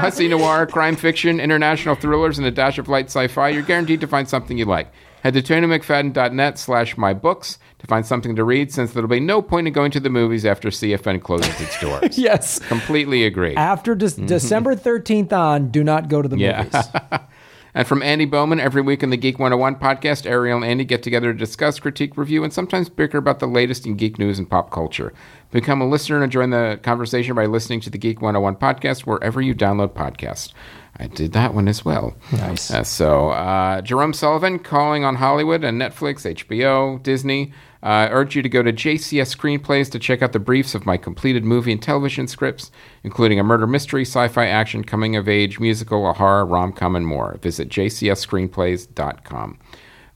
Aussie noir, crime fiction, international thrillers, and a dash of light sci-fi. You're guaranteed to find something you like. Head to TonyMcFadden.net slash my books to find something to read since there'll be no point in going to the movies after CFN closes its doors. Yes. Completely agree. After Dec- December 13th on, do not go to the Yeah. movies. And from Andy Bowman, every week in the Geek 101 podcast, Ariel and Andy get together to discuss, critique, review, and sometimes bicker about the latest in geek news and pop culture. Become a listener and join the conversation by listening to the Geek 101 podcast wherever you download podcasts. I did that one as well. Nice. Uh, so, uh, Jerome Sullivan calling on Hollywood and Netflix, HBO, Disney. I urge you to go to JCS Screenplays to check out the briefs of my completed movie and television scripts, including a murder mystery, sci fi action, coming of age, musical, a horror, rom com, and more. Visit jcsscreenplays.com.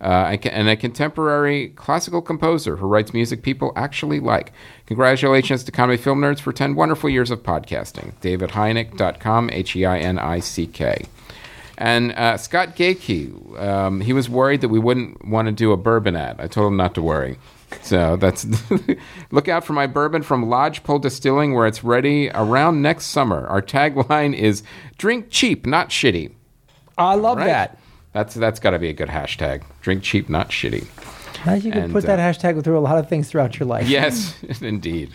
Uh, and a contemporary classical composer who writes music people actually like. Congratulations to Comedy Film Nerds for 10 wonderful years of podcasting. DavidHeinick.com, H E I N I C K. And uh, Scott Gakey, um, he was worried that we wouldn't want to do a bourbon ad. I told him not to worry. So that's look out for my bourbon from Lodgepole Distilling, where it's ready around next summer. Our tagline is "Drink cheap, not shitty." I love Right? that. That's that's got to be a good hashtag. Drink cheap, not shitty. Now you can And, put that uh, hashtag through a lot of things throughout your life. Yes, indeed.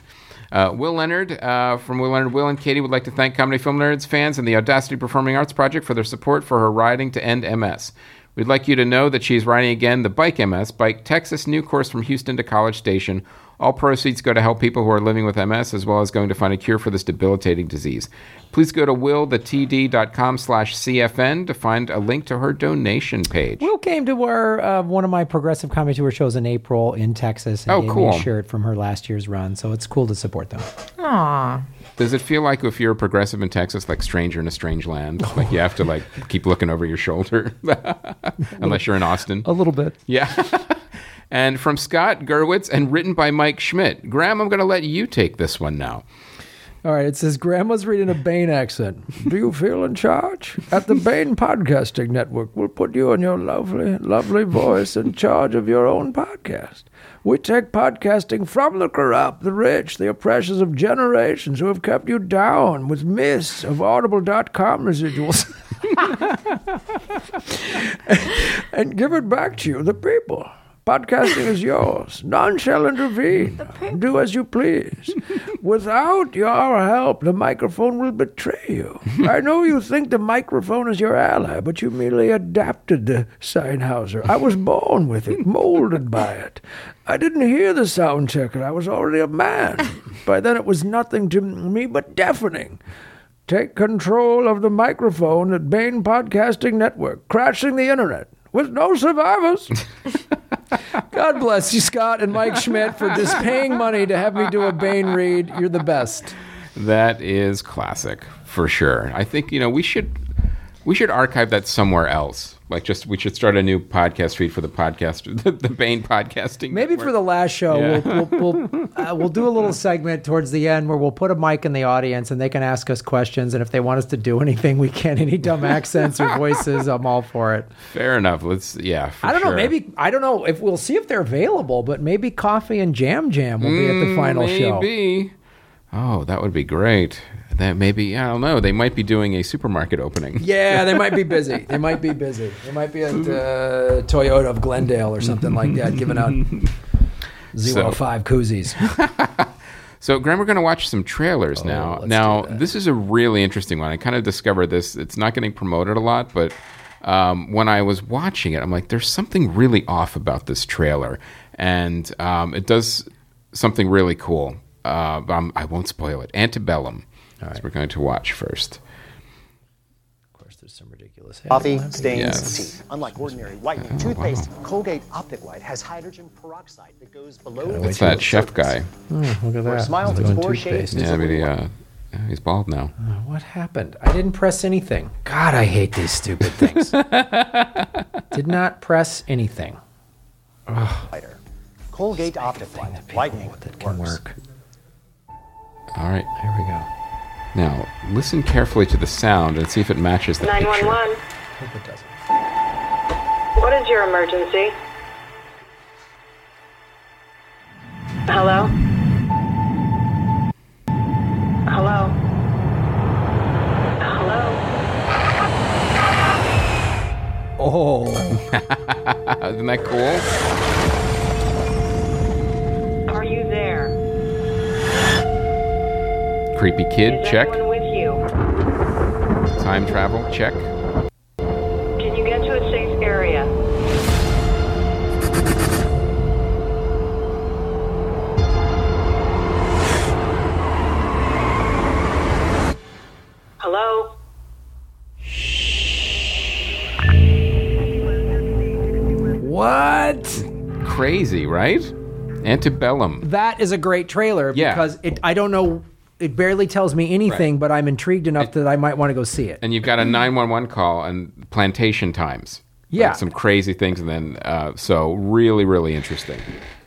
Uh, Will Leonard uh, from Will Leonard. Will and Katie would like to thank Comedy Film Nerds fans and the Audacity Performing Arts Project for their support for her riding to end MS. We'd like you to know that she's riding again the Bike MS, Bike Texas new course from Houston to College Station. All proceeds go to help people who are living with MS, as well as going to find a cure for this debilitating disease. Please go to willthetd.com slash CFN to find a link to her donation page. Will came to our uh, one of my progressive comedy tour shows in April in Texas and Oh, gave me cool. a shirt from her last year's run. So it's cool to support them. Aw. Does it feel like if you're a progressive in Texas, like stranger in a strange land? Like you have to like keep looking over your shoulder, unless you're in Austin. A little bit. Yeah. and from Scott Gerwitz and written by Mike Schmidt. Graham, I'm going to let you take this one now. All right, it says Grandma's reading a Bane accent. Do you feel in charge? At the Bane Podcasting Network, we'll put you and your lovely, lovely voice in charge of your own podcast. We take podcasting from the corrupt, the rich, the oppressors of generations who have kept you down with myths of audible.com residuals. and give it back to you, the people. Podcasting is yours. None shall intervene. Do as you please. Without your help, the microphone will betray you. I know you think the microphone is your ally, but you merely adapted the Sennheiser. I was born with it, molded by it. I didn't hear the sound checker. I was already a man. By then, it was nothing to me but deafening. Take control of the microphone at Bane Podcasting Network, crashing the internet with no survivors. God bless you, Scott and Mike Schmidt, for just paying money to have me do a Bane read. You're the best. That is classic for sure. I think you know we should we should archive that somewhere else. Like just we should start a new podcast feed for the podcast, the, the Bane podcasting. Maybe for the last show, Yeah. we'll we'll we'll, uh, we'll do a little segment towards the end where we'll put a mic in the audience and they can ask us questions. And if they want us to do anything, we can. Any dumb accents or voices, I'm all for it. fair enough. Let's yeah. For I don't know. Maybe I don't know if we'll see if they're available, but maybe Coffee and Jam Jam will be at the final show. Mm, Maybe. Oh, that would be great. That maybe I don't know. They might be doing a supermarket opening. Yeah, they might be busy. They might be busy. They might be at uh, Toyota of Glendale or something like that, giving out zero So- five koozies. So, Graham, we're going to watch some trailers now. Oh, let's now, this is a really interesting one. I kind of discovered this. It's not getting promoted a lot, but um, when I was watching it, I'm like, there's something really off about this trailer, and um, it does something really cool. Uh, I won't spoil it. Antebellum. So we're going to watch first. Of course, there's some ridiculous. Coffee stains Yes. teeth. Unlike ordinary whitening toothpaste, Colgate Optic White has hydrogen peroxide that goes below the It's that surface. chef guy. Look at that. smile He's four shades Yeah, but he, uh, he's bald now. What happened? I didn't press anything. God, I hate these stupid things. Did not press anything. lighter. Colgate Optic White. Whitening That can works. work. All right. here we go. Now, listen carefully to the sound and see if it matches the picture. 911. Hope it doesn't. What is your emergency? Hello? Hello? Hello? Oh, Isn't that cool? Creepy kid, check. Time travel, check. Can you get to a safe area? Hello? What? Crazy, right? Antebellum. That is a great trailer Yeah. because it I don't know it barely tells me anything, but I'm intrigued enough that I might want to go see it. And you've got a 911 call and plantation times. Yeah. Like some crazy things. And then, uh, so really, really interesting.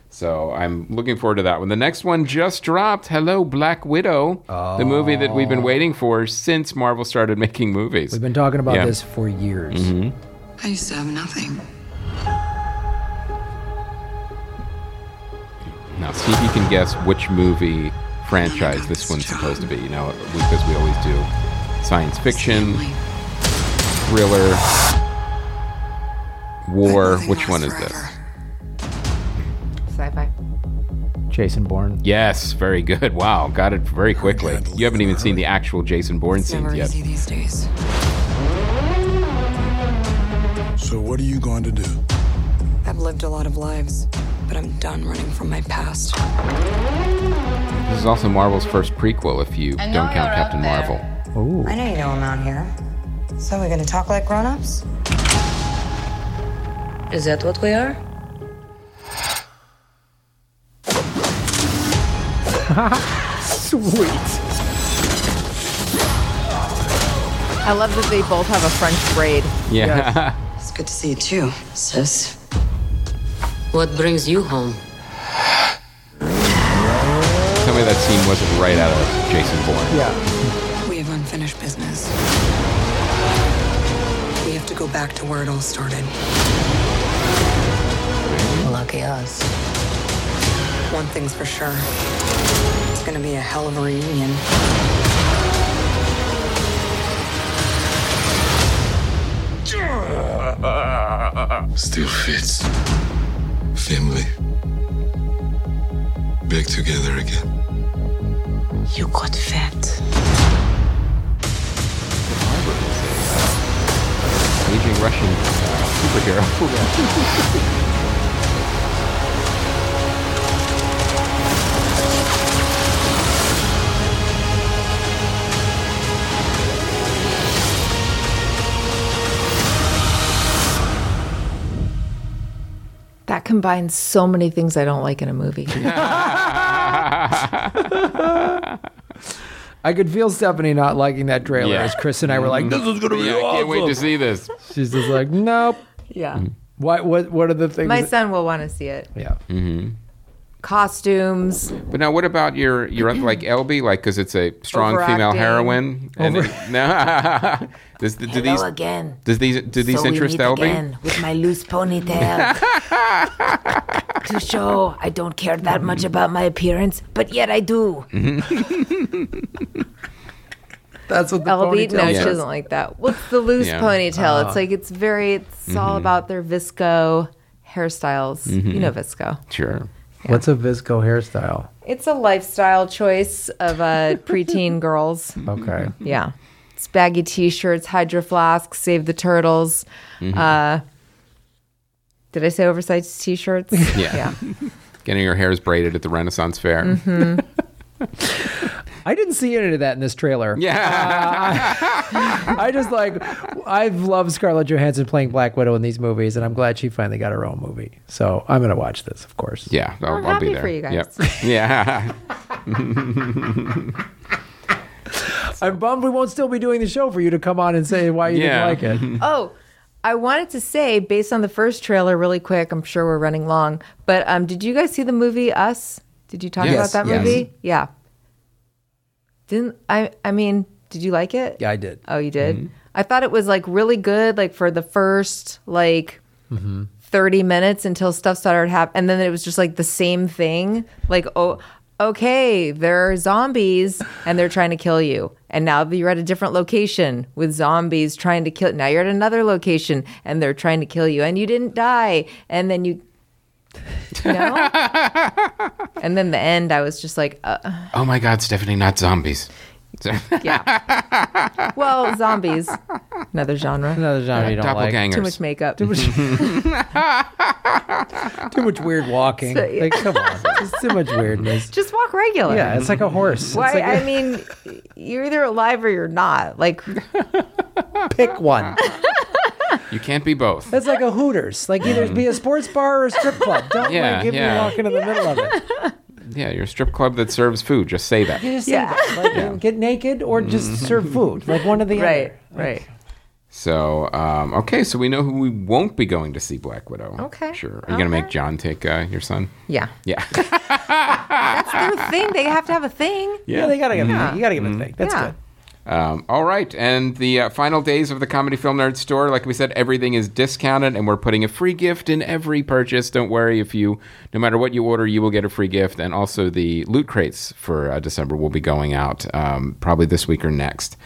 So I'm looking forward to that one. The next one just dropped. Hello, Black Widow. The movie that we've been waiting for since Marvel started making movies. We've been talking about Yeah. this for years. I used to have nothing. Now, see if you can guess which movie franchise this one's supposed to be. You know, because we always do science fiction, thriller, war. Which one is this? Sci-fi. Jason Bourne. Yes, very good. Wow, got it very quickly. You haven't even seen the actual Jason Bourne It's scenes yet. these days. So what are you going to do? I've lived a lot of lives, but I'm done running from my past. This is also Marvel's first prequel, if you don't count Captain Marvel. I know you know I'm out here. So we're gonna talk like grown-ups? Is that what we are? Sweet. I love that they both have a French braid. Yeah. It's good to see you too, sis. What brings you home? Tell me that scene wasn't right out of Jason Bourne. Yeah. We have unfinished business. We have to go back to where it all started. Lucky us. One thing's for sure. It's gonna be a hell of a reunion. Still fits. Family. Back together again. You got fat. Aging Russian uh, superhero. combines so many things I don't like in a movie. I could feel Stefanie not liking that trailer Yeah. as Chris and I were like, mm-hmm. "This is gonna be yeah, I can't wait to see this. She's just like, "Nope." yeah. Mm-hmm. What? What? What are the things? My that- son will want to see it. yeah. Mm-hmm. Costumes. But now, what about your your like Elby? Like, because it's a strong female Overacting. heroine. And it, no, does, do these again. does these do these interest Elby? with my loose ponytail. to show I don't care that much about my appearance, but yet I do. That's what the Elby, ponytail no, she doesn't like that. What's the loose Yeah. ponytail? it's like it's very. It's all Mm-hmm. about their VSCO hairstyles. You know VSCO. Sure. What's a VSCO hairstyle? It's a lifestyle choice of uh, preteen girls. Okay. Yeah. It's baggy t-shirts, hydro flasks, save the turtles. Mm-hmm. Uh, did I say oversized t-shirts? Yeah. Getting your hairs braided at the Renaissance Fair. Mm-hmm. I didn't see any of that in this trailer. Yeah. I just like I've loved Scarlett Johansson playing Black Widow in these movies, and I'm glad she finally got her own movie. So I'm gonna watch this, of course. yeah. I'll, I'm I'll be there. for you guys. Yep. Yeah. I'm bummed we won't still be doing the show for you to come on and say why you Yeah. didn't like it. Oh, I wanted to say, based on the first trailer, really quick. I'm sure we're running long, but um, did you guys see the movie Us? Did you talk Yes. about that Yes. movie? Yeah. Didn't I? I mean, did you like it? Yeah, I did. Oh, you did. Mm-hmm. I thought it was like really good, like for the first like Mm-hmm. thirty minutes until stuff started happening, and then it was just like the same thing. Like, oh, okay, there are zombies and they're trying to kill you, and now you're at a different location with zombies trying to kill. Now you're at another location and they're trying to kill you, and you didn't die, and then you. You know? and then the end, I was just like, uh, oh my God, Stefanie, not zombies. Yeah. well, zombies, another genre. Another genre you don't like. Doppelgangers. Too much makeup. Too much weird walking. So, yeah. Like, come on, it's too much weirdness. Just walk regular. Yeah, it's like a horse. Why? It's like I mean, you're either alive or you're not. Like, pick one. You can't be both. That's like a Hooters. Like either be a sports bar or a strip club. Don't Yeah, like give yeah. me walking in the middle of it. Yeah, you're a strip club that serves food. Just say that. You just say that. Like you know, get naked or just Mm-hmm. serve food. Like one of the Right, other. right. So, um, okay, so we know who we won't be going to see Black Widow. Okay, Sure. Are you going to make John take uh, your son? Yeah. Yeah. That's their thing. They have to have a thing. Yeah, they gotta give Yeah. you gotta give it a thing. That's Yeah. good. Um, all right, and the uh, final days of the Comedy Film Nerd store, like we said, everything is discounted, and we're putting a free gift in every purchase. Don't worry, if you, no matter what you order, you will get a free gift, and also the loot crates for uh, December will be going out um, probably this week or next.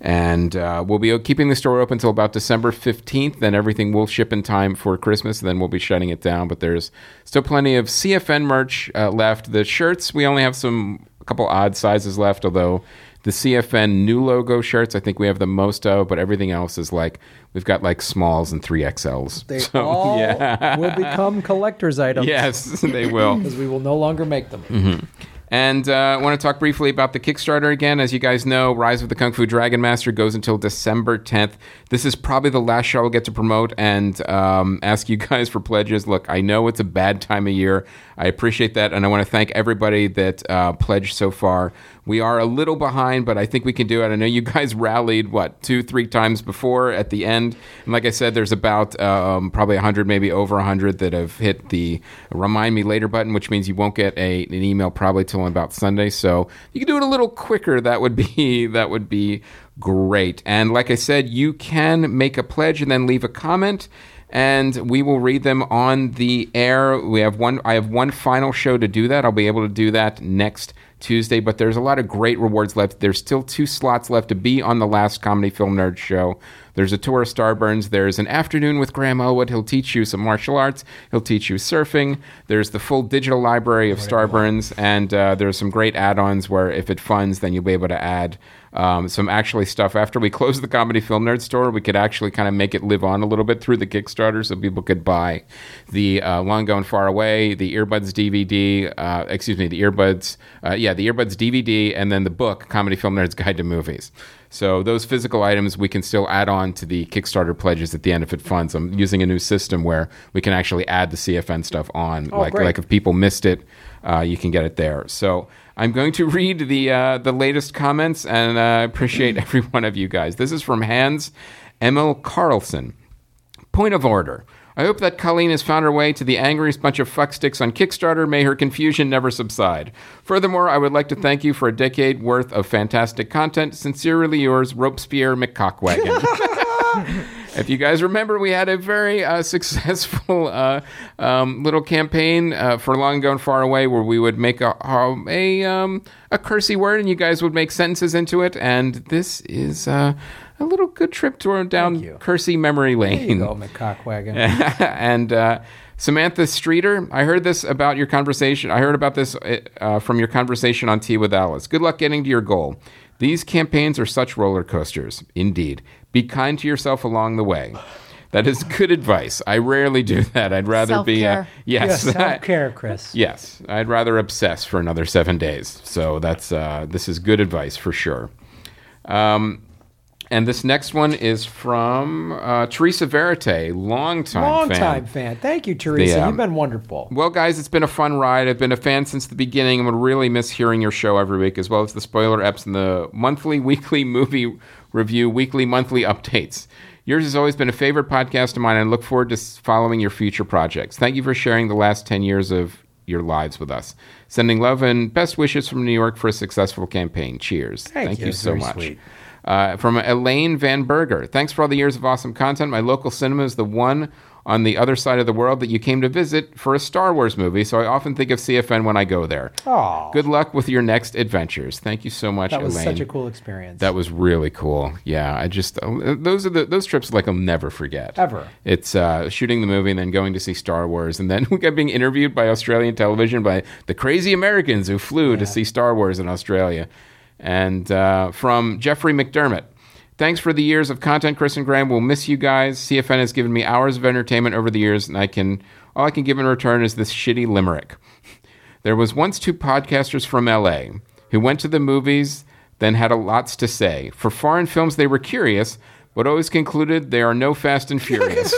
And uh, we'll be keeping the store open until about December 15th. Then everything will ship in time for Christmas. Then we'll be shutting it down. But there's still plenty of CFN merch uh, left. The shirts, we only have some, a couple odd sizes left, although the CFN new logo shirts, I think we have the most of, but everything else is like, we've got like smalls and 3XLs. They So, all yeah. will become collector's items. Yes, they will. Because we will no longer make them. Mm-hmm. And uh, I want to talk briefly about the Kickstarter again. As you guys know, Rise of the Kung Fu Dragon Master goes until December 10th. This is probably the last show I'll get to promote and um, ask you guys for pledges. Look, I know it's a bad time of year. I appreciate that. And I want to thank everybody that uh, pledged so far. We are a little behind, but I think we can do it. I know you guys rallied, what, two, three times before at the end. And like I said, there's about um, probably 100, maybe over 100 that have hit the remind me later button, which means you won't get a, an email probably till about Sunday. So you can do it a little quicker. That would be that would be great. And like I said, you can make a pledge and then leave a comment and we will read them on the air. We have one I have one final show to do that. I'll be able to do that next Tuesday, but there's a lot of great rewards left. There's still two slots left to be on the last Comedy Film Nerd show. There's a tour of Starburns. There's an afternoon with Graham Elwood. He'll teach you some martial arts. He'll teach you surfing. There's the full digital library of Starburns, and uh, there's some great add-ons where if it funds, then you'll be able to add um, some actually stuff. After we close the Comedy Film Nerd store, we could actually kind of make it live on a little bit through the Kickstarter, so people could buy the uh, Long Gone Far Away, the Earbuds DVD, uh, excuse me, the Earbuds, uh, yeah, the Earbuds DVD, and then the book Comedy Film Nerd's Guide to Movies. So those physical items we can still add on to the Kickstarter pledges at the end if it funds. I'm using a new system where we can actually add the CFN stuff on. Oh, like great. like if people missed it, uh, you can get it there. So I'm going to read the uh, the latest comments and uh, appreciate every one of you guys. This is from Hans Emil Carlson. Point of order. I hope that Colleen has found her way to the angriest bunch of fucksticks on Kickstarter. May her confusion never subside. Furthermore, I would like to thank you for a decade worth of fantastic content. Sincerely yours, Robespierre McCockwagon. if you guys remember, we had a very uh, successful uh, um, little campaign uh, for Long Gone Far Away where we would make a a um, a cursey word and you guys would make sentences into it. And this is uh, a little good trip to down cursey memory There you lane go, McCockwagon. and uh, Samantha Streeter, I heard this about your conversation. I heard about this uh, from your conversation on Tea with Alice. Good luck getting to your goal. These campaigns are such roller coasters. Indeed. Be kind to yourself along the way. That is good advice. I rarely do that. I'd rather be uh, Self-care. yes, Yeah, self-care, Chris. yes, I'd rather obsess for another seven days. So that's uh, this is good advice for sure. Um, and this next one is from uh, Teresa Verite, longtime Long fan. time fan. Thank you, Teresa. The, um, You've been wonderful. Well, guys, it's been a fun ride. I've been a fan since the beginning and would really miss hearing your show every week, as well as the spoiler eps and the monthly, weekly movie review, weekly, monthly updates. Yours has always been a favorite podcast of mine, and I look forward to following your future projects. Thank you for sharing the last 10 years of your lives with us. Sending love and best wishes from New York for a successful campaign. Cheers. Thank you. you so much. Uh, from Elaine Van Berger. Thanks for all the years of awesome content. My local cinema is the one on the other side of the world that you came to visit for a Star Wars movie, so I often think of CFN when I go there. Aw. Good luck with your next adventures. Thank you so much, That was Elaine. such a cool experience. That was really cool. Yeah, I just uh, those are the those trips like I'll never forget. Ever. It's uh, shooting the movie and then going to see Star Wars, and then we got being interviewed by Australian television by the crazy Americans who flew to see Star Wars in Australia. And uh, from Jeffrey McDermott. Thanks for the years of content, Chris and Graham. We'll miss you guys. CFN has given me hours of entertainment over the years, and I can all I can give in return is this shitty limerick. There was once two podcasters from LA who went to the movies, then had a lots to say. For foreign films, they were curious, but always concluded there are no Fast and Furious.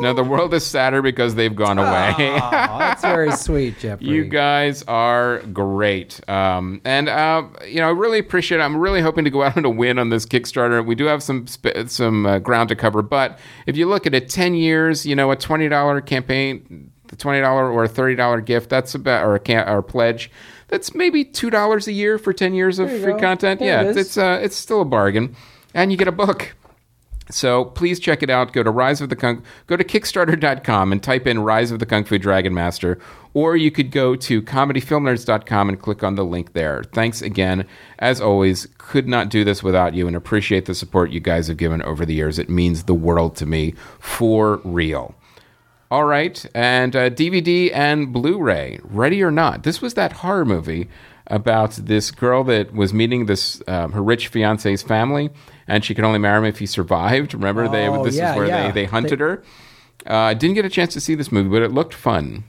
Now the world is sadder because they've gone away. Aw, that's very sweet, Jeffrey. You guys are great. Um, and, uh, you know, I really appreciate it. I'm really hoping to go out on a win on this Kickstarter. We do have some sp- some uh, ground to cover, but if you look at it, 10 years, you know, a $20 campaign, the $20 or a $30 gift, that's about, or a, can- or a pledge, that's maybe $2 a year for 10 years of free go. content. There yeah, it it's, uh, it's still a bargain. And you get a book. So please check it out. Go to Rise of the Kung, go to Kickstarter.com and type in Rise of the Kung Fu Dragon Master, or you could go to ComedyFilmNerds.com and click on the link there. Thanks again, as always. Could not do this without you, and appreciate the support you guys have given over the years. It means the world to me, for real. All right, and uh, DVD and Blu-ray, ready or not? This was that horror movie about this girl that was meeting this um, her rich fiance's family, and she could only marry him if he survived. Remember, they Oh, this yeah, is where yeah. they they hunted her. Uh, I didn't get a chance to see this movie, but it looked fun.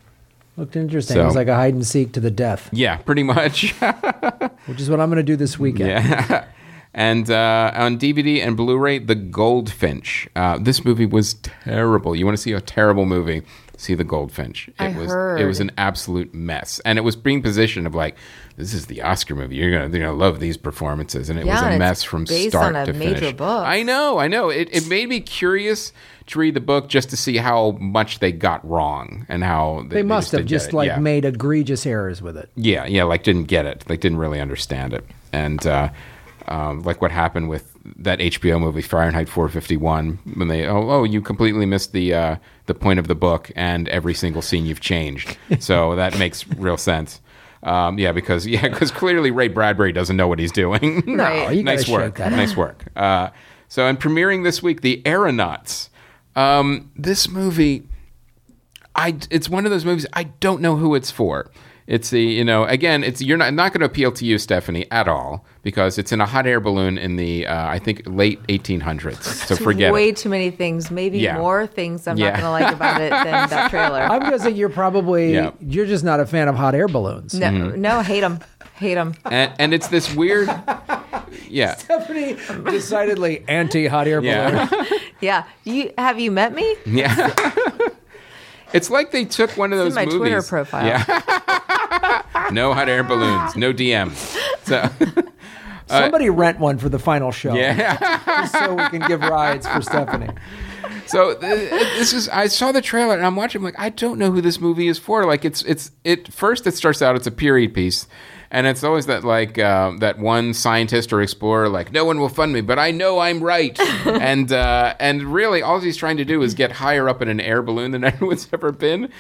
Looked interesting. So- It was like a hide and seek to the death, Yeah, pretty much. which is what I'm going to do this weekend. Yeah. And uh, on DVD and Blu-ray, The Goldfinch. Uh, this movie was terrible. You want to see a terrible movie? See The Goldfinch. It I was heard. it was an absolute mess, and it was being positioned of like this is the Oscar movie. You're gonna you're gonna love these performances, and it was a and mess it's from based start on a to major finish. book. I know, I know. It it made me curious to read the book just to see how much they got wrong and how They must have just like Yeah. made egregious errors with it. Yeah, yeah, like didn't get it, like didn't really understand it, and uh, um, like what happened with that HBO movie Fahrenheit 451 when they oh oh you completely missed the uh, the point of the book and every single scene you've changed, so that makes real sense. Um, yeah, because yeah, because clearly Ray Bradbury doesn't know what he's doing. No, nice work, that. nice work. Uh, so, and premiering this week, The Aeronauts. Um, this movie I it's one of those movies I don't know who it's for. It's the you know again it's you're not not going to appeal to you Stefanie at all because it's in a hot air balloon in the uh, I think late 1800s. So forget Way it. too many things. Maybe Yeah. more things I'm Yeah. not going to like about it than that trailer. I'm guessing you're probably Yeah. you're just not a fan of hot air balloons. no, Mm-hmm. no, hate them, hate them. And, and it's this weird yeah Stefanie decidedly anti hot air balloon. yeah Yeah, you have you met me? yeah. It's like they took one of It's those in my movies. Twitter profile. Yeah. no hot air balloons, no DMs. So Somebody rent one for the final show. Uh, yeah. Just so we can give rides for Stefanie. So th- this is I saw the trailer and I'm watching I'm like I don't know who this movie is for. Like it's it's it first it starts out it's a period piece. And it's always that like uh, that one scientist or explorer like no one will fund me, but I know I'm right. and uh, and really all he's trying to do is get higher up in an air balloon than anyone's ever been.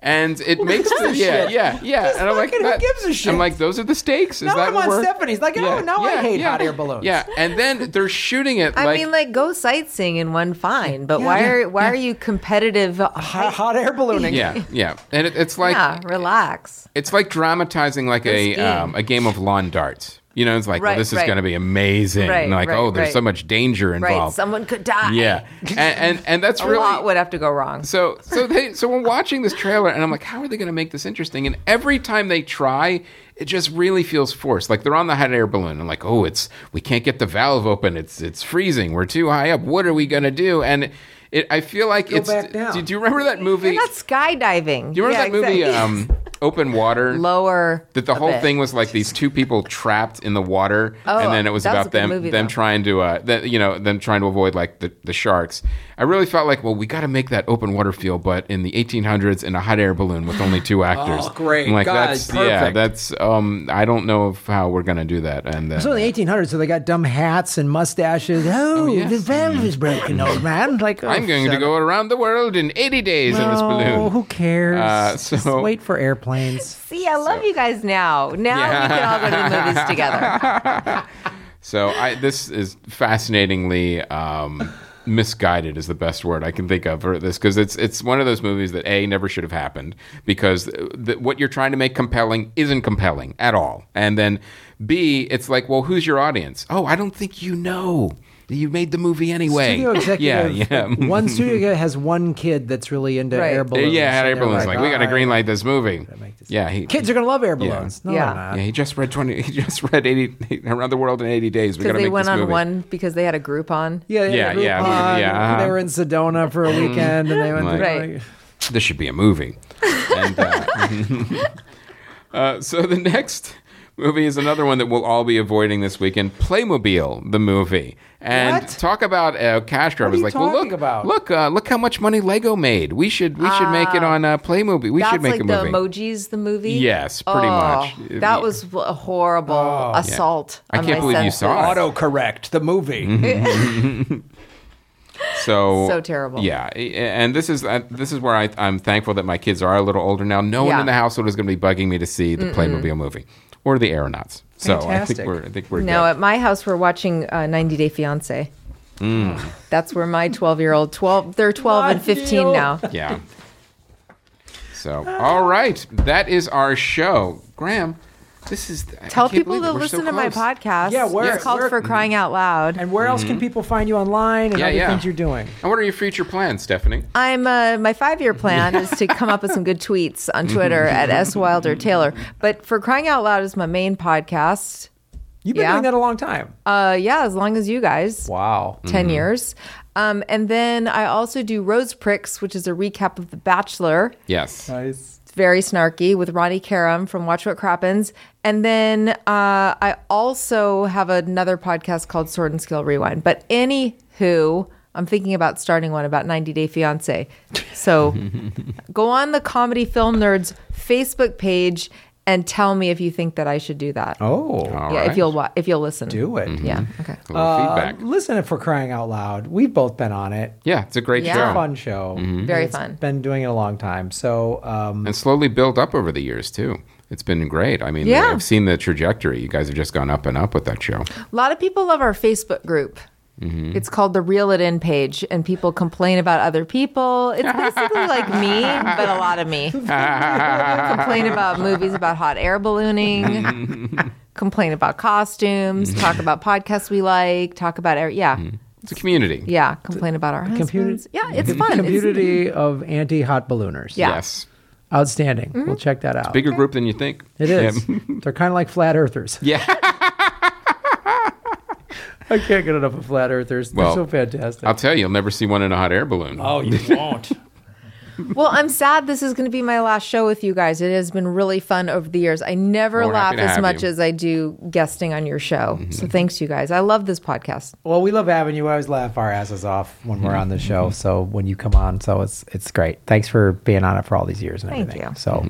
And it makes the, yeah, yeah, yeah. He's and I'm like, fucking- who gives a shit? I'm like, those are the stakes. Is Now that I'm on we're- Stefanie's like, oh, now I hate hot air balloons. Yeah, and then they're shooting it I like mean, like go sightseeing in one fine, but why are why are you competitive? Hot, hot air ballooning. yeah, yeah, and it, it's like yeah, relax. It's like dramatizing like a um, a game of lawn darts. You know, it's like, well, Right, this is going to be amazing. Right, and like, right, oh, there's right. so much danger Right, involved. someone could die. yeah, and, and and that's a really lot would have to go wrong. so so they so we're watching this trailer and I'm like, how are they going to make this interesting? And every time they try, it just really feels forced. Like they're on the hot air balloon and like, oh, it's we can't get the valve open. It's it's freezing. We're too high up. What are we going to do? And it, I feel like it's. back down. Do, do you remember that movie? You're not skydiving. do you remember Yeah, that movie, exactly. um, Open Water? Lower. that the whole bit. thing was like these two people trapped in the water, Oh, and then it was that was about them movie, them though. trying to uh, that you know them trying to avoid like the, the sharks. I really felt like, well, we got to make that open water feel, but in the 1800s in a hot air balloon with only two actors. Oh, great. I'm like God, that's yeah, that's um, I don't know if how we're gonna do that. And uh, So in the 1800s, so they got dumb hats and mustaches. Oh, yes. the valve is broken, old man. Like, oh, I'm going to shut go around the world in 80 days in this Oh, balloon. who cares? Uh, Just wait for airplanes. See, I love you guys now. Now we can all go to the movies together. So I this is fascinatingly um, misguided is the best word I can think of for this because it's it's one of those movies that a never should have happened because the, what you're trying to make compelling isn't compelling at all, and then b it's like well who's your audience? Oh, I don't think you know. You made the movie anyway. Studio executive. Yeah, yeah. one studio has one kid that's really into Right. air balloons. yeah, had air they're balloons. Like, we got to "All green light this movie. Yeah, he, Kids are gonna love air Yeah. balloons. No, Yeah. not. yeah, he just read twenty. He just read eighty around the world in eighty days. We got Because to they went this on movie. one because they had a Groupon. Yeah, Yeah, yeah, yeah, Groupon, yeah, uh-huh. They were in Sedona for a weekend, and they went to Right. like, This should be a movie. And, uh, uh, so the next movie is another one that we'll all be avoiding this weekend Playmobil, the movie. And What? talk about uh, cash grab. What are It's you like, well, look, about? look, uh, look how much money Lego made. We should, we should make it on uh, Playmobil. We That's should make like a the movie. emojis, the movie. Yes, pretty Oh, much. That was a horrible Oh. assault. I on can't my believe you saw it. autocorrect the movie. So So terrible. Yeah, and this is uh, this is where I, I'm thankful that my kids are a little older now. No one Yeah. in the household is going to be bugging me to see the Playmobil movie or the Aeronauts. So I think we're I think we're No, good. at my house we're watching uh, 90 Day Fiance. Mm. That's where my 12 year old 12 they're 12 and 15 now. yeah. So all right, that is our show, Graham. This is I Tell people to it. We're so listen to my podcast. Yeah, where- it's called where- For Crying Out Loud. And where else can people find you online and Mm-hmm. Yeah, other yeah. things you're doing? And what are your future plans, Stefanie? I'm uh, my five year plan is to come up with some good tweets on Twitter at S Wilder Taylor. But For Crying Out Loud is my main podcast. You've been Yeah. doing that a long time. Uh, yeah, as long as you guys. Wow. 10 Mm-hmm. years. Um, and then I also do Rose Pricks, which is a recap of The Bachelor. Yes. Nice. Very snarky with Ronnie Karam from Watch What Crappens. And then uh, I also have another podcast called Sword and Scale Rewind. But anywho, I'm thinking about starting one about 90 Day Fiance. So go on the Comedy Film Nerds Facebook page and tell me if you think that I should do that. Oh, All yeah, right. Mm-hmm. if you'll wa- if you'll listen. do it. Yeah. Okay. A little Uh, feedback. listen for crying out loud. We've both been on it. Yeah, it's a great Yeah. It's a show. fun show. Very It's fun. Been doing it a long time. So um, and slowly built up over the years too. It's been great. I mean, Yeah. I've seen the trajectory. You guys have just gone up and up with that show. A lot of people love our Facebook group. Mm-hmm. It's called the Reel It In page, and people complain about other people. It's basically like me, but a lot of me. complain about movies about hot air ballooning, complain about costumes, talk about podcasts we like, talk about air. Yeah, It's a community. yeah, complain about our computer- Yeah, it's fun. It's- community of anti-hot ballooners. Yeah. Yes. Outstanding. Mm-hmm. We'll check that out. Bigger group than you think. It is. Yeah. They're kind of like flat earthers. Yeah. I can't get enough of flat earthers. They're so fantastic. I'll tell you, you'll never see one in a hot air balloon. oh, you won't. well, I'm sad this is going to be my last show with you guys. It has been really fun over the years. I never Well, laugh as much you. Mm-hmm. as I do guesting on your show. Mm-hmm. So thanks, you guys. I love this podcast. well, we love having you. I always laugh our asses off when we're mm-hmm. on the show. Mm-hmm. So when you come on, so it's it's great. Thanks for being on it for all these years and Thank everything. you. So,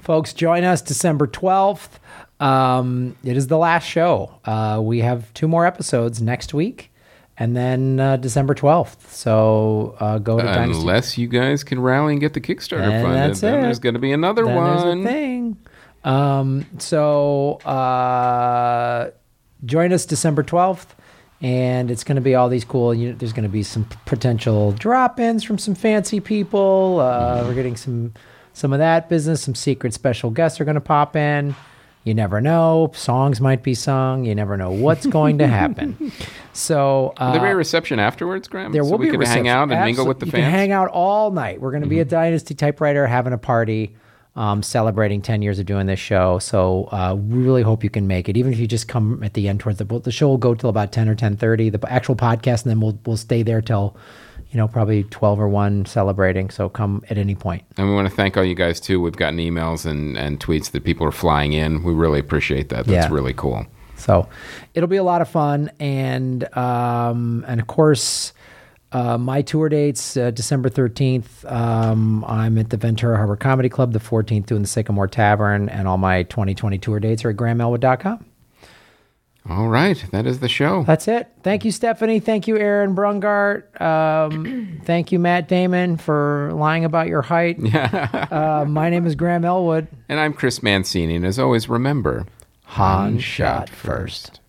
folks, join us December twelfth. Um, it is the last show. Uh, we have two more episodes next week, and then uh, December twelfth. So uh, go to Dynasty. Unless you guys can rally and get the Kickstarter And funded, that's then it. there's going to be another then one. thing. Um, so uh, join us December twelfth, and it's going to be all these cool. You there's going to be some p- potential drop-ins from some fancy people. Uh, We're getting some some of that business. Some secret special guests are going to pop in. You never know. Songs might be sung. You never know what's going to happen. So uh, Will there be a reception afterwards, Graham? there so will we be a can hang out and mingle with the you fans. Mm-hmm. Can hang out all night. We're going to be at Dynasty Typewriter having a party, um, celebrating ten years of doing this show. So uh, we really hope you can make it. Even if you just come at the end towards the the show will go till about ten or ten thirty. The actual podcast, and then we'll we'll stay there till you know probably twelve or one celebrating. So come at any point. And we want to thank all you guys too. We've gotten emails and, and tweets that people are flying in. We really appreciate that. That's Yeah. really cool. So it'll be a lot of fun, and um, and of course, uh, my tour dates uh, December thirteenth. Um, I'm at the Ventura Harbor Comedy Club. The fourteenth, doing the Sycamore Tavern, and all my 2020 tour dates are at GrahamElwood.com. All right, that is the show. That's it. Thank you, Stefanie. Thank you, Aaron Brungart. Um, thank you, Matt Damon, for lying about your height. uh, my name is Graham Elwood. And I'm Chris Mancini. And as always, remember, Han shot first.